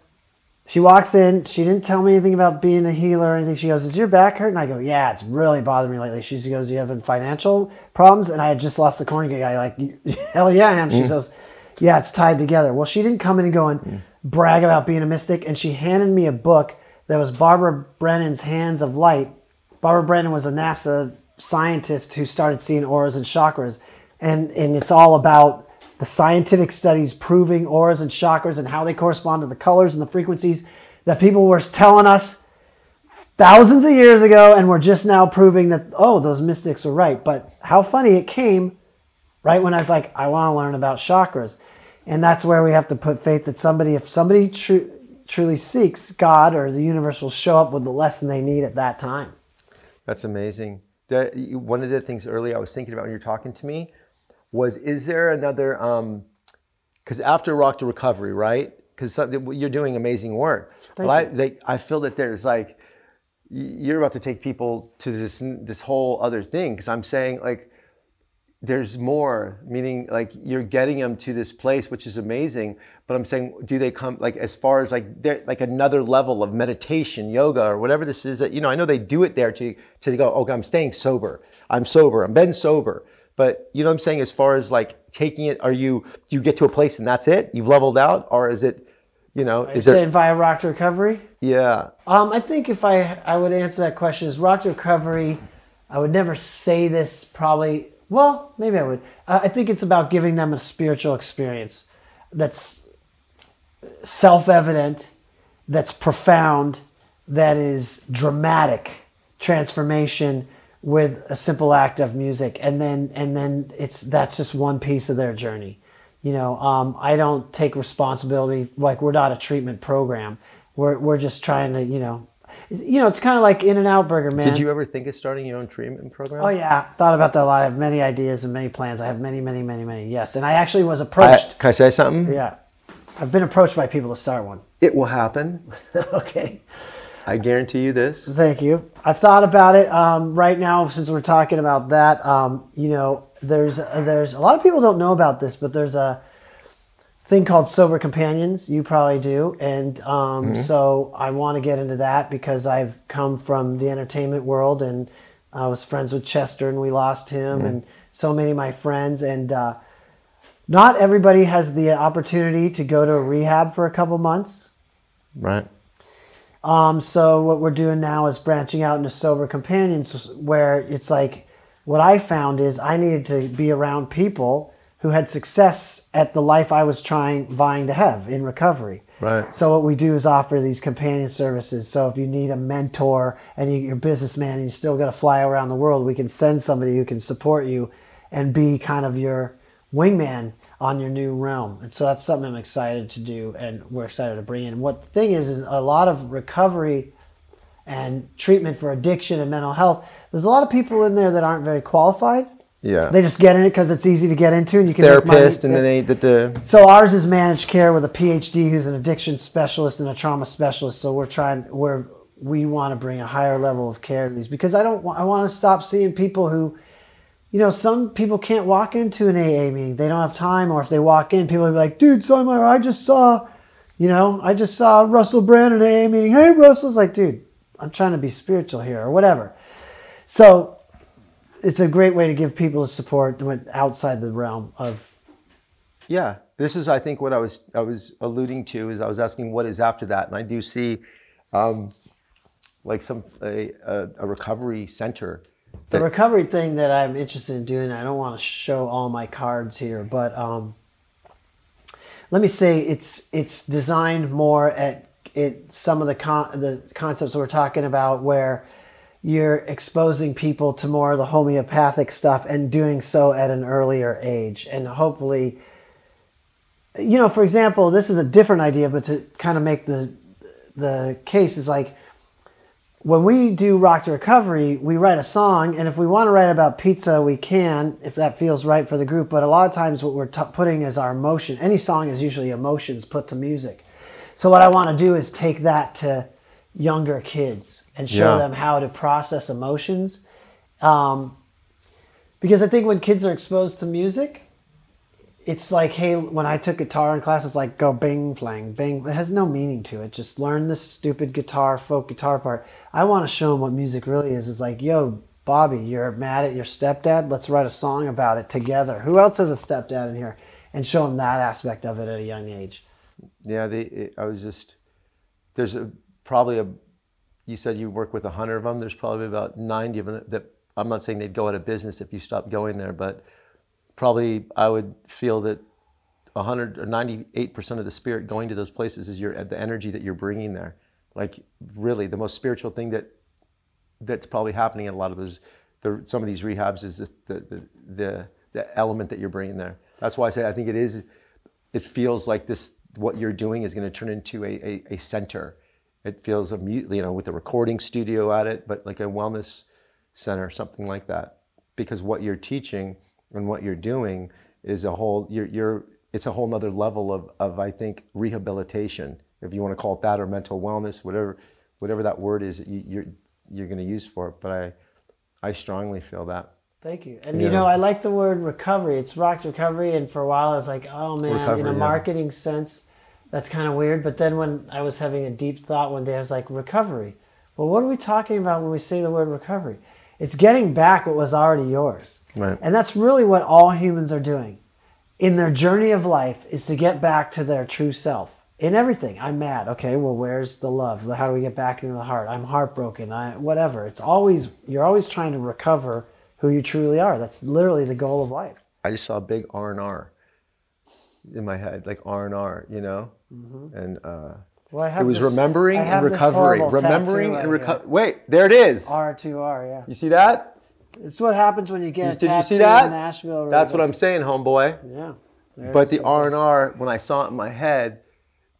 she walks in. She didn't tell me anything about being a healer or anything. She goes, Is your back hurt? And I go, Yeah, it's really bothering me lately. She goes, You having financial problems? And I had just lost the Korn gig. I like, Hell yeah, I am. She mm. goes, Yeah, it's tied together. Well, she didn't come in and go and mm. brag about being a mystic. And she handed me a book that was Barbara Brennan's Hands of Light. Barbara Brennan was a NASA scientist who started seeing auras and chakras. And, and it's all about the scientific studies proving auras and chakras and how they correspond to the colors and the frequencies that people were telling us thousands of years ago. And we're just now proving that, oh, those mystics were right. But how funny it came right when I was like, I want to learn about chakras. And that's where we have to put faith that somebody, if somebody tru- truly seeks God or the universe will show up with the lesson they need at that time. That's amazing. That, one of the things earlier I was thinking about when you're talking to me was, is there another? Um, because after Rock to Recovery, right? Because you're doing amazing work, but I they, I feel that there's like you're about to take people to this this whole other thing. Because I'm saying like there's more, meaning like you're getting them to this place, which is amazing. But I'm saying, do they come like as far as like they're like another level of meditation, yoga, or whatever this is that you know? I know they do it there to to go. Okay, I'm staying sober. I'm sober. I'm been sober. But you know what I'm saying? As far as like taking it, are you you get to a place and that's it? You've leveled out, or is it, you know, is it there? via rock to recovery? Yeah, Um, I think if I I would answer that question is rock to recovery. I would never say this probably. Well, maybe I would. Uh, I think it's about giving them a spiritual experience that's self-evident, that's profound, that is dramatic transformation with a simple act of music, and then and then it's that's just one piece of their journey. You know, um, I don't take responsibility. Like we're not a treatment program. We're we're just trying to, you know, you know, it's kind of like In and Out Burger, man. Did you ever think of starting your own treatment program? Oh yeah, thought about that a lot. I have many ideas and many plans. I have many, many, many, many. Yes, and I actually was approached. I, can I say something? yeah, I've been approached by people to start one. It will happen. okay. I guarantee you this. Thank you. I've thought about it. Um, right now, since we're talking about that, um, you know, there's there's a lot of people don't know about this, but there's a thing called sober companions. You probably do, and um, so I want to get into that because I've come from the entertainment world, and I was friends with Chester, and we lost him, and so many of my friends, and uh, not everybody has the opportunity to go to a rehab for a couple months. Right. Um, so what we're doing now is branching out into sober companions, where it's like what I found is I needed to be around people who had success at the life I was trying, vying to have in recovery. Right. So what we do is offer these companion services. So if you need a mentor and you, you're a businessman and you still got to fly around the world, we can send somebody who can support you and be kind of your wingman on your new realm. And so that's something I'm excited to do and we're excited to bring in. And what the thing is, is a lot of recovery and treatment for addiction and mental health. There's a lot of people in there that aren't very qualified. Yeah. They just get in it because it's easy to get into and you can. Therapist, and then they the, the So ours is managed care with a PhD who's an addiction specialist and a trauma specialist. So we're trying we're we want to bring a higher level of care to these because I don't I want to stop seeing people who you know, some people can't walk into an AA meeting. They don't have time or if they walk in, people will be like, "Dude, Simon, I just saw, you know, I just saw Russell Brand in an AA meeting. Hey, Russell's like, dude, I'm trying to be spiritual here or whatever." So it's a great way to give people support outside the realm of Yeah, this is I think what I was I was alluding to is I was asking what is after that, and I do see, um, like some a, a recovery center. The recovery thing that I'm interested in doing. I don't want to show all my cards here, but um, let me say it's it's designed more at it some of the con- the concepts we're talking about where you're exposing people to more of the homeopathic stuff and doing so at an earlier age and hopefully you know for example this is a different idea but to kind of make the the case is like when we do rock to recovery we write a song and if we want to write about pizza we can if that feels right for the group but a lot of times what we're t- putting is our emotion. Any song is usually emotions put to music. So what i want to do is take that to younger kids and show Yeah. them how to process emotions. Um, because i think when kids are exposed to music it's like, hey, when I took guitar in class, it's like go bing, flang, bing. It has no meaning to it. Just learn this stupid guitar, folk guitar part. I want to show them what music really is. It's like, yo, Bobby, you're mad at your stepdad. Let's write a song about it together. Who else has a stepdad in here? And show them that aspect of it at a young age. Yeah, they. It, I was just there's a probably a. You said you work with a hundred of them. There's probably about ninety of them that I'm not saying they'd go out of business if you stopped going there, but probably I would feel that 100 or 98 percent of the spirit going to those places is your the energy that you're bringing there. Like really, the most spiritual thing that that's probably happening in a lot of those the, some of these rehabs is the the, the the the element that you're bringing there. That's why I say I think it is. It feels like this what you're doing is going to turn into a, a, a center. It feels a mute, you know, with a recording studio at it, but like a wellness center, something like that. Because what you're teaching and what you're doing is a whole you're you're it's a whole nother level of, of I think rehabilitation, if you want to call it that, or mental wellness, whatever whatever that word is that you, you're you're going to use for it. But I I strongly feel that. Thank you. And you know, I like the word recovery. It's rock recovery, and for a while I was like, oh man, in Recovery, a yeah. marketing sense, that's kind of weird. But then when I was having a deep thought one day, I was like, recovery. Well, what are we talking about when we say the word recovery? It's getting back what was already yours. Right. And that's really what all humans are doing in their journey of life is to get back to their true self in everything. I'm mad. Okay, well, where's the love? How do we get back into the heart? I'm heartbroken. I whatever. It's always you're always trying to recover who you truly are. That's literally the goal of life. I just saw a big R and R in my head, like R and R, you know, and uh, Well, I have it was this- remembering and recovery, remembering and recovery. Wait, there it is. R2R, yeah. You see that? It's what happens when you get a Did you see that? Nashville. right That's what. I'm saying, homeboy. Yeah. But the. R and R, when I saw it in my head,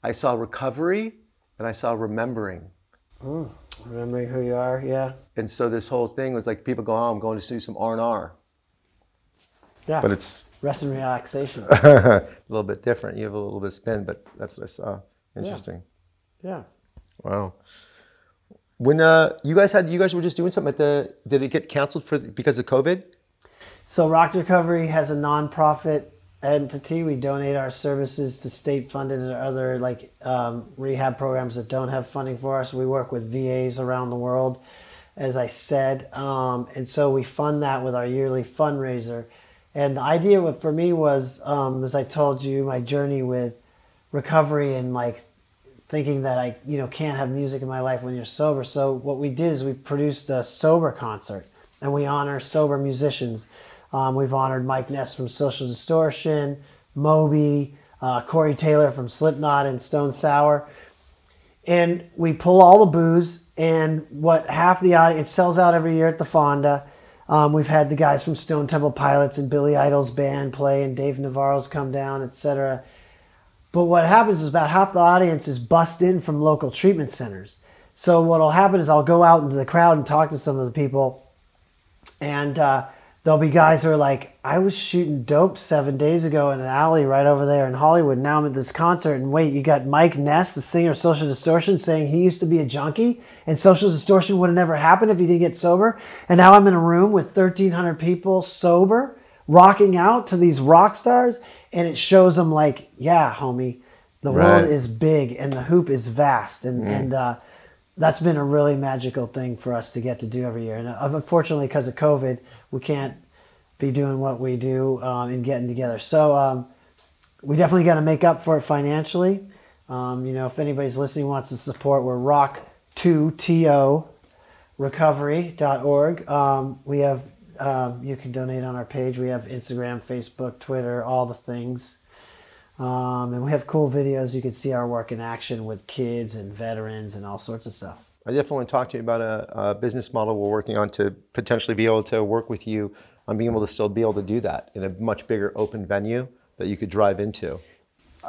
I saw recovery and I saw remembering. Hmm, remembering who you are, yeah. And so this whole thing was like people go, "Oh, I'm going to do some R and R." Yeah. But it's Rest and relaxation. a little bit different. You have a little bit of spin, but that's what I saw. Interesting. yeah. Wow. When uh, you guys had, you guys were just doing something at the. Did it get canceled for because of COVID? So Rock Recovery has a nonprofit entity. We donate our services to state funded and other like um, rehab programs that don't have funding for us. We work with VAs around the world, as I said, um, and so we fund that with our yearly fundraiser. And the idea for me was, um, as I told you, my journey with recovery and like thinking that I, you know, can't have music in my life when you're sober. So what we did is we produced a sober concert, and we honor sober musicians. Um, we've honored Mike Ness from Social Distortion, Moby, uh, Corey Taylor from Slipknot and Stone Sour, and we pull all the booze. And what half the audience sells out every year at the Fonda. Um, we've had the guys from Stone Temple Pilots and Billy Idol's band play, and Dave Navarro's come down, etc. But what happens is about half the audience is bussed in from local treatment centers. So what'll happen is I'll go out into the crowd and talk to some of the people, and uh, there'll be guys who are like, "I was shooting dope seven days ago in an alley right over there in Hollywood. Now I'm at this concert, and wait, you got Mike Ness, the singer of Social Distortion, saying he used to be a junkie, and Social Distortion would have never happened if he didn't get sober. And now I'm in a room with 1,300 people sober, rocking out to these rock stars, and it shows them like, yeah, homie, the Right. world is big and the hoop is vast, and and uh, that's been a really magical thing for us to get to do every year. And uh, unfortunately, because of COVID, we can't be doing what we do um, and getting together. So um, we definitely got to make up for it financially. Um, you know, if anybody's listening wants to support, we're rock2to recovery.org. Um, we have um, you can donate on our page. We have Instagram, Facebook, Twitter, all the things. Um, and we have cool videos. You can see our work in action with kids and veterans and all sorts of stuff. I definitely want to talk to you about a, a business model we're working on to potentially be able to work with you on being able to still be able to do that in a much bigger open venue that you could drive into.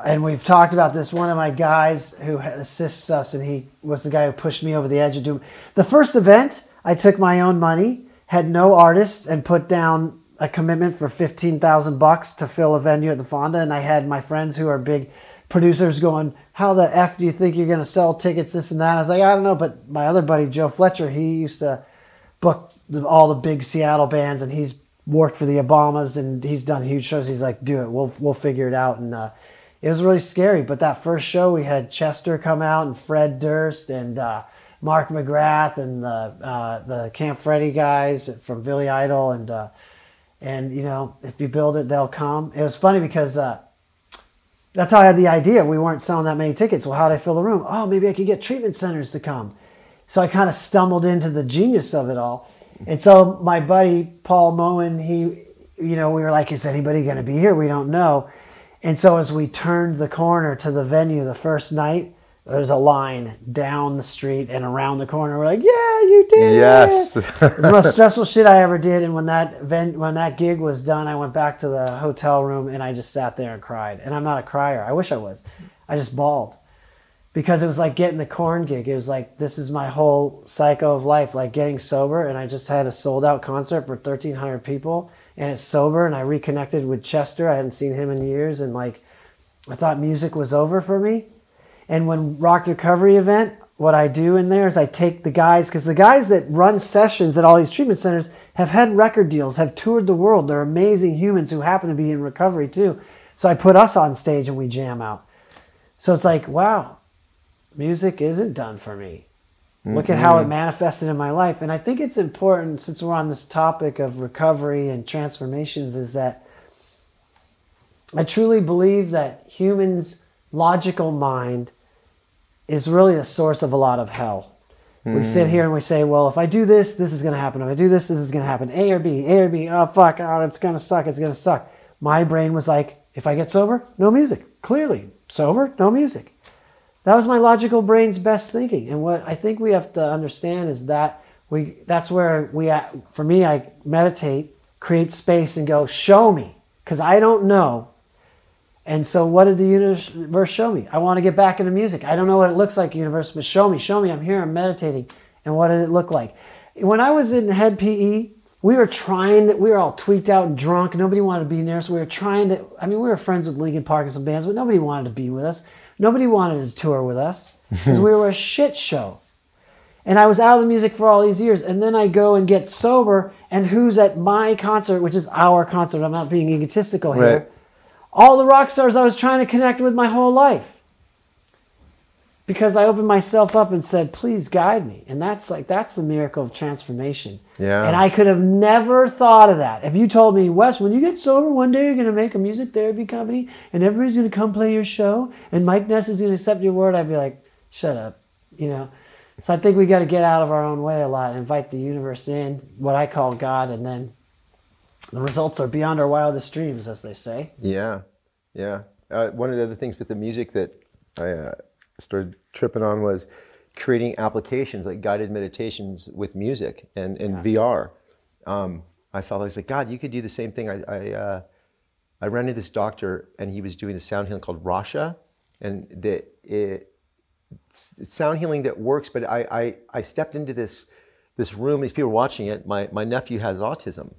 and we've talked about this. One of my guys who assists us, and he was the guy who pushed me over the edge of doing the first event. I took my own money, had no artist, and put down a commitment for fifteen thousand bucks to fill a venue at the Fonda. And I had my friends who are big producers going, "How the f do you think you're going to sell tickets? This and that." I was like, "I don't know," but my other buddy Joe Fletcher, he used to book all the big Seattle bands, and he's worked for the Obamas, and he's done huge shows. He's like, "Do it. We'll we'll figure it out." And uh, it was really scary. But that first show, we had Chester come out, and Fred Durst, and uh, Mark McGrath, and the uh, the Camp Freddy guys from Billy Idol, and uh, and you know, if you build it, they'll come. It was funny because. Uh, that's how I had the idea. We weren't selling that many tickets. Well, how did I fill the room? Oh, maybe I could get treatment centers to come. So I kind of stumbled into the genius of it all. And so my buddy Paul Moen, he, you know, we were like, is anybody going to be here? We don't know. And so as we turned the corner to the venue the first night, there's a line down the street and around the corner. We're like, yeah, you did Yes. it. It's the most stressful shit I ever did. And when that event, when that gig was done, I went back to the hotel room and I just sat there and cried. And I'm not a crier. I wish I was. I just bawled because it was like getting the Korn gig. It was like this is my whole cycle of life, like getting sober. And I just had a sold out concert for 1,300 people, and it's sober. And I reconnected with Chester. I hadn't seen him in years, and like I thought music was over for me. And when Rock Recovery event, what I do in there is I take the guys because the guys that run sessions at all these treatment centers have had record deals, have toured the world. They're amazing humans who happen to be in recovery too. So I put us on stage and we jam out. So it's like, wow, music isn't done for me. Look at how it mm-hmm. manifested in my life. And I think it's important, since we're on this topic of recovery and transformations, is that I truly believe that humans' logical mind is really the source of a lot of hell. We hmm. sit here and we say, well, if I do this, this is going to happen. If I do this, this is going to happen. A or B, A or B. Oh, fuck. Oh, it's going to suck. It's going to suck. My brain was like, if I get sober, no music. Clearly. Sober, no music. That was my logical brain's best thinking. And what I think we have to understand is that we that's where we at- for me I meditate, create space and go, "Show me." Cuz I don't know. And so what did the universe show me? I want to get back into music. I don't know what it looks like universe, but show me, show me. I'm here, I'm meditating. And what did it look like? When I was in Hed PE we were trying to, we were all tweaked out and drunk. Nobody wanted to be near us. We were trying to, I mean, we were friends with Linkin Park and some bands, but nobody wanted to be with us. Nobody wanted to tour with us because we were a shit show. And I was out of the music for all these years. And then I go and get sober, and who's at my concert, which is our concert? I'm not being egotistical here. Right. All the rock stars I was trying to connect with my whole life because I opened myself up and said, "Please guide me." And that's like that's the miracle of transformation. Yeah. And I could have never thought of that. If you told me, "Wes, when you get sober, one day you're going to make a music therapy company and everybody's going to come play your show and Mike Ness is going to accept your word," I'd be like, "Shut up." You know. So I think we got to get out of our own way a lot, invite the universe in, what I call God, and then the results are beyond our wildest dreams, as they say. Yeah, yeah. Uh, one of the other things with the music that I uh, started tripping on was creating applications like guided meditations with music and, and VR. Um, I felt I was like, God, you could do the same thing. I I, uh, I ran into this doctor and he was doing the sound healing called Rasha, and the it, it's sound healing that works. But I, I I stepped into this this room. These people were watching it. My my nephew has autism,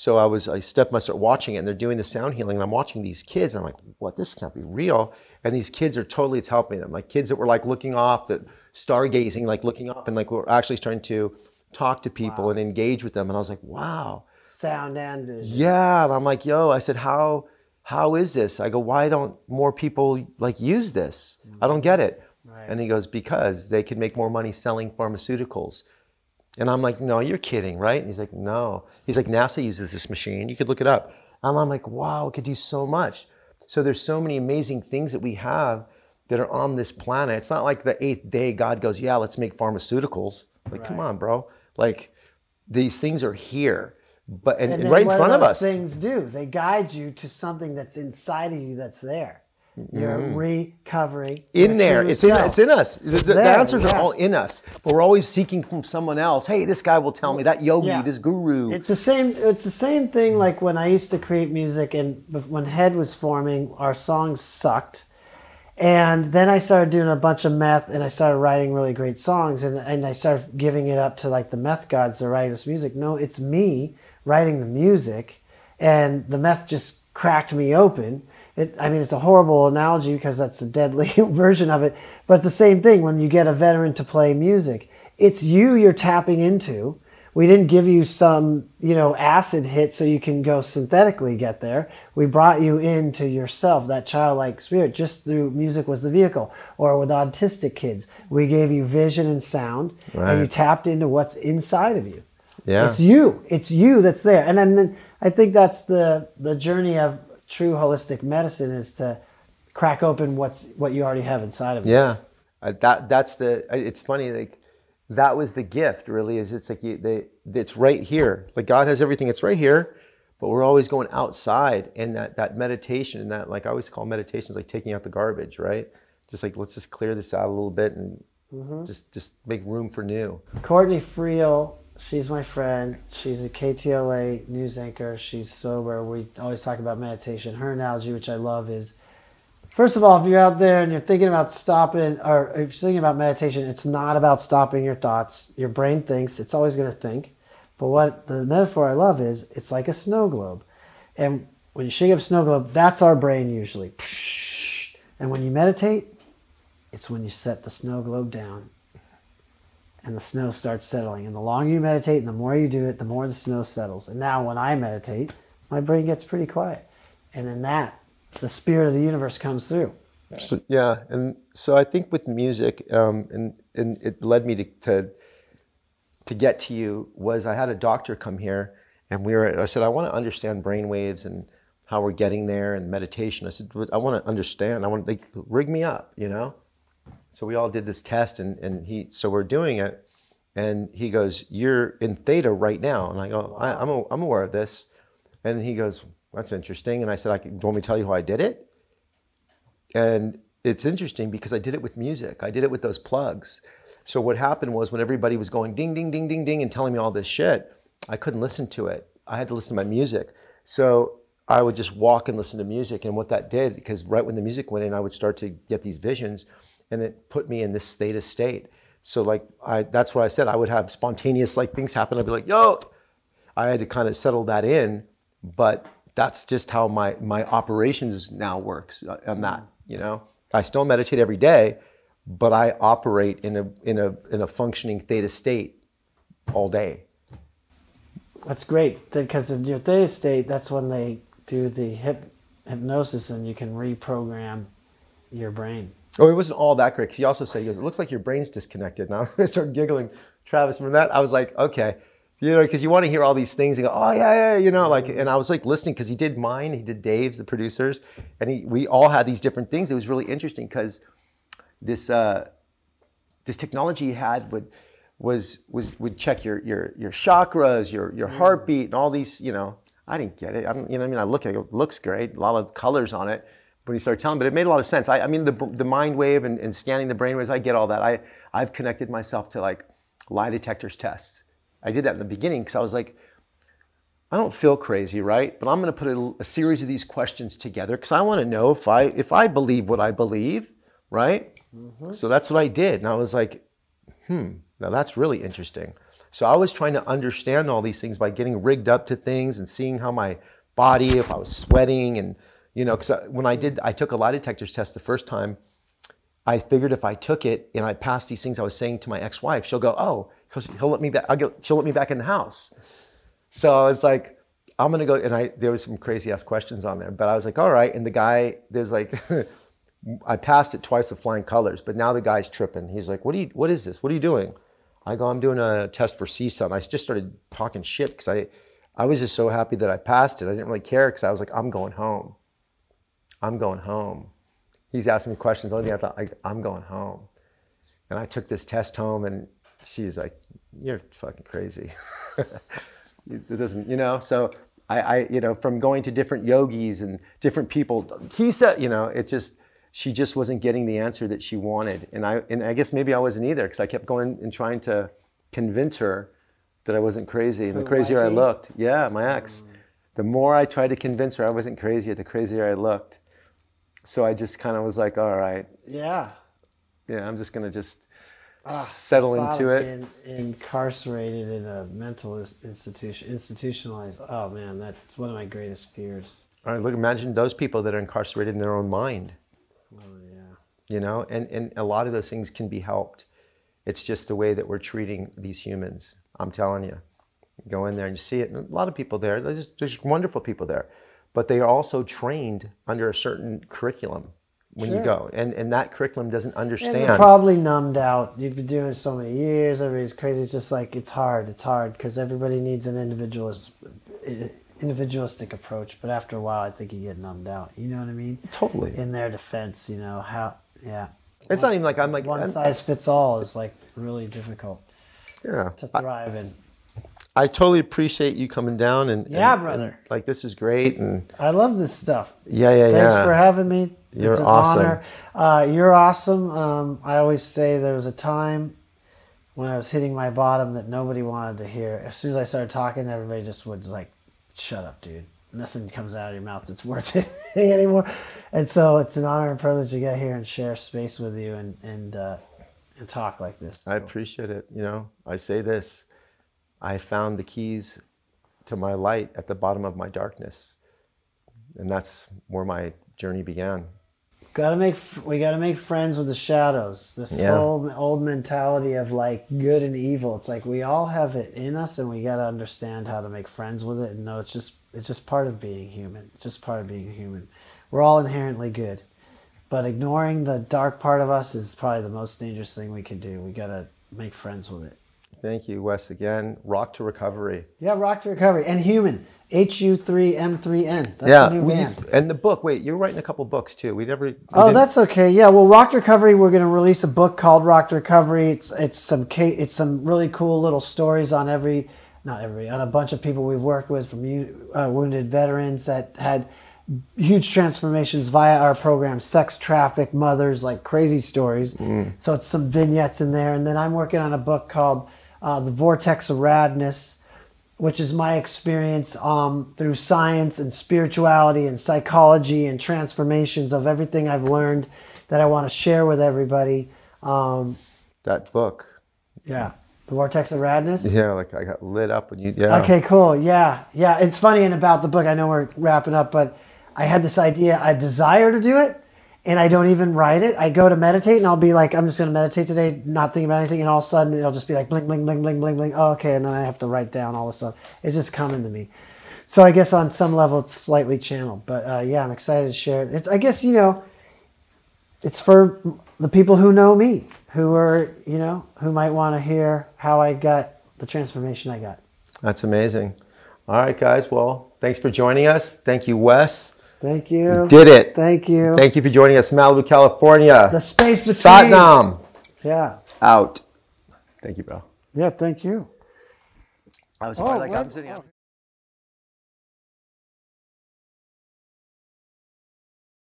so I was I stepped. I start watching it, and they're doing the sound healing, and I'm watching these kids. And I'm like, what? This can't be real. And these kids are totally it's helping them. Like kids that were like looking off, that stargazing, like looking up, and like we're actually starting to talk to people and engage with them. And I was like, wow. Sound and vision. Yeah, and I'm like, yo, I said, how how is this? I go, why don't more people like use this? I don't get it. Right. And he goes, because they can make more money selling pharmaceuticals. And I'm like, no, you're kidding, right? And he's like, no. He's like, NASA uses this machine. You could look it up. And I'm like, wow, it could do so much. So there's so many amazing things that we have that are on this planet. It's not like the eighth day God goes, yeah, let's make pharmaceuticals. Like, come on, bro. Like these things are here, but and, And and right in front of us. things do? They guide you to something that's inside of you that's there. You're Mm-hmm. in your there. It's in, it's in us. The, the- the answers yeah. are all in us. But we're always seeking from someone else. Hey, this guy will tell me, that yogi, Yeah. this guru. It's the same. It's the same thing. Like when I used to create music, and when Hed was forming, our songs sucked. And then I started doing a bunch of meth, and I started writing really great songs, and and I started giving it up to like the meth gods to write this music. No, it's me writing the music, and the meth just cracked me open. It, I mean, it's a horrible analogy because that's a deadly version of it, but it's the same thing when you get a veteran to play music. It's you you're tapping into. We didn't give you some, you know, acid hit so you can go synthetically get there. We brought you into yourself, that childlike spirit, just through music was the vehicle. Or with autistic kids, we gave you vision and sound, Right. and you tapped into what's inside of you. yeah. It's you. It's you that's there. And then, then I think that's the the journey of true holistic medicine is to crack open what's what you already have inside of you. Yeah, uh, that that's the. It's funny, like that was the gift. Really, is it's like you, they, it's right here. Like God has everything. It's right here, but we're always going outside. And that that meditation and that like I always call meditations like taking out the garbage, right? Just like let's just clear this out a little bit and just just make room for new. Courtney Friel, she's my friend. She's a KTLA news anchor. She's sober. We always talk about meditation. Her analogy, which I love, is first of all, if you're out there and you're thinking about stopping, or if you're thinking about meditation, it's not about stopping your thoughts. Your brain thinks, it's always going to think. But what the metaphor I love is it's like a snow globe. And when you shake up a snow globe, that's our brain usually. And when you meditate, it's when you set the snow globe down and the snow starts settling. And the longer you meditate and the more you do it, the more the snow settles. And now when I meditate, my brain gets pretty quiet. And in that, the spirit of the universe comes through. So, yeah, and so I think with music, um, and and it led me to, to to get to you was I had a doctor come here, and we were. I said I want to understand brain waves and how we're getting there and meditation. I said I want to understand. I want like rig me up, you know. So we all did this test, and and he. So we're doing it, and he goes, "You're in theta right now," and I go, I, "I'm a, I'm aware of this," and he goes, "That's interesting." And I said, "I can, do you want me to tell you how I did it?" And it's interesting because I did it with music. I did it with those plugs. So what happened was when everybody was going ding, ding, ding, ding, ding, and telling me all this shit, I couldn't listen to it. I had to listen to my music. So I would just walk and listen to music. And what that did, because right when the music went in, I would start to get these visions, and it put me in this state of state. So like I, that's what I said. I would have spontaneous like things happen. I'd be like, yo, I had to kind of settle that in, but that's just how my my operations now works on that. You know, I still meditate every day, but I operate in a in a in a functioning theta state all day. That's great because in your theta state, that's when they do the hip, hypnosis and you can reprogram your brain. Oh, it wasn't all that great. 'cause He also said, he goes, it looks like your brain's disconnected. Now I started giggling. Travis, from that, I was like, okay. You know, because you want to hear all these things and go, oh, yeah, yeah, you know, like, and I was like listening because he did mine, he did Dave's, the producers, and he, we all had these different things. It was really interesting because this, uh, this technology he had would, was, was, would check your, your, your chakras, your, your heartbeat, and all these, you know, I didn't get it. I don't, you know, what I mean, I look at it, it looks great, a lot of colors on it when he started telling, but it made a lot of sense. I, I mean, the, the mind wave and, and scanning the brain waves, I get all that. I, I've connected myself to like lie detectors tests. I did that in the beginning because I was like, I don't feel crazy, right? But I'm going to put a, a series of these questions together because I want to know if I if I believe what I believe, right? So that's what I did, and I was like, hmm, now that's really interesting. So I was trying to understand all these things by getting rigged up to things and seeing how my body, if I was sweating, and you know, because when I did, I took a lie detectors test the first time. I figured if I took it and I passed these things I was saying to my ex-wife, she'll go, "Oh, he'll, let me back. I'll get, she'll let me back in the house." So I was like, "I'm gonna go." And I there was some crazy ass questions on there, but I was like, "All right." And the guy, there's like, I passed it twice with flying colors, but now the guy's tripping. He's like, "What are you? What is this? What are you doing?" I go, "I'm doing a test for CSUN." I just started talking shit because I, I was just so happy that I passed it. I didn't really care because I was like, "I'm going home." I'm going home. He's asking me questions. Only thing I thought, like, I'm going home. And I took this test home, and she's like, "You're fucking crazy." it doesn't, you know. So I, I, you know, from going to different yogis and different people, he said, you know, it just, she just wasn't getting the answer that she wanted, and I, and I guess maybe I wasn't either because I kept going and trying to convince her that I wasn't crazy. And the crazier I looked, yeah, my ex. The more I tried to convince her I wasn't crazy, the crazier I looked. So I just kind of was like, all right, Yeah. yeah, I'm just gonna just Ah, settle into it. being incarcerated in a mental institution, institutionalized. Oh man, that's one of my greatest fears. All right, look, imagine those people that are incarcerated in their own mind, Oh yeah. you know, and, and a lot of those things can be helped. It's just the way that we're treating these humans. I'm telling you, go in there and you see it. And a lot of people there, there's, there's wonderful people there, but they are also trained under a certain curriculum when you go, and and that curriculum doesn't understand. you're probably numbed out. You've been doing it so many years. Everybody's crazy. It's just like it's hard. It's hard because everybody needs an individualist, individualistic approach. But after a while, I think you get numbed out. You know what I mean? totally. In their defense, you know how? Yeah. It's not even like I'm like One I'm- size fits all is like really difficult yeah. to thrive in. I totally appreciate you coming down and Yeah, and- brother. and, like this is great and I love this stuff. yeah yeah Thanks yeah. Thanks for having me. You're it's an awesome. honor. Uh, you're awesome. Um, I always say there was a time when I was hitting my bottom that nobody wanted to hear. As soon as I started talking, everybody just would like, "Shut up, dude. Nothing comes out of your mouth that's worth it anymore." And so it's an honor and privilege to get here and share space with you and and uh, and talk like this. I appreciate it. You know, I say this I found the keys to my light at the bottom of my darkness. And that's where my journey began. Gotta make we gotta make friends with the shadows. This Yeah. whole old mentality of like good and evil. It's like we all have it in us, and we gotta understand how to make friends with it. And know it's just it's just part of being human. It's just part of being human. We're all inherently good, but ignoring the dark part of us is probably the most dangerous thing we can do. We gotta make friends with it. Thank you, Wes, again. Rock to Recovery. Yeah, Rock to Recovery and Human. H U three M three N. That's yeah. the new we- band. and the book, wait, you're writing a couple books too. We never. we Oh, didn't- that's okay. Yeah, well, Rock to Recovery, we're going to release a book called Rock to Recovery. It's it's some it's some really cool little stories on every, not every, on a bunch of people we've worked with from uh, wounded veterans that had huge transformations via our program, sex traffic mothers, like crazy stories. So it's some vignettes in there, and then I'm working on a book called uh, The Vortex of Radness which is my experience um, through science and spirituality and psychology and transformations of everything I've learned that I want to share with everybody. Um, that book. yeah, The Vortex of Radness. Yeah, like I got lit up when you. Yeah. Okay, cool. Yeah, yeah. It's funny and about the book. I know we're wrapping up, but I had this idea. I desire to do it, and I don't even write it. I go to meditate, and I'll be like, I'm just going to meditate today, not thinking about anything, and all of a sudden it'll just be like bling, bling, bling, bling, bling, bling. Oh, okay, and then I have to write down all this stuff. It's just coming to me. So I guess on some level it's slightly channeled, but uh, yeah, I'm excited to share it. It's, I guess you know, it's for the people who know me, who are you know, who might want to hear how I got the transformation I got. That's amazing. All right, guys. Well, thanks for joining us. Thank you, Wes. Thank you. Did it. Thank you. Thank you for joining us, Malibu, California. the space between. Satnam Yeah. out. Thank you, bro. Yeah. Thank you. I was Oh, like? I'm sitting.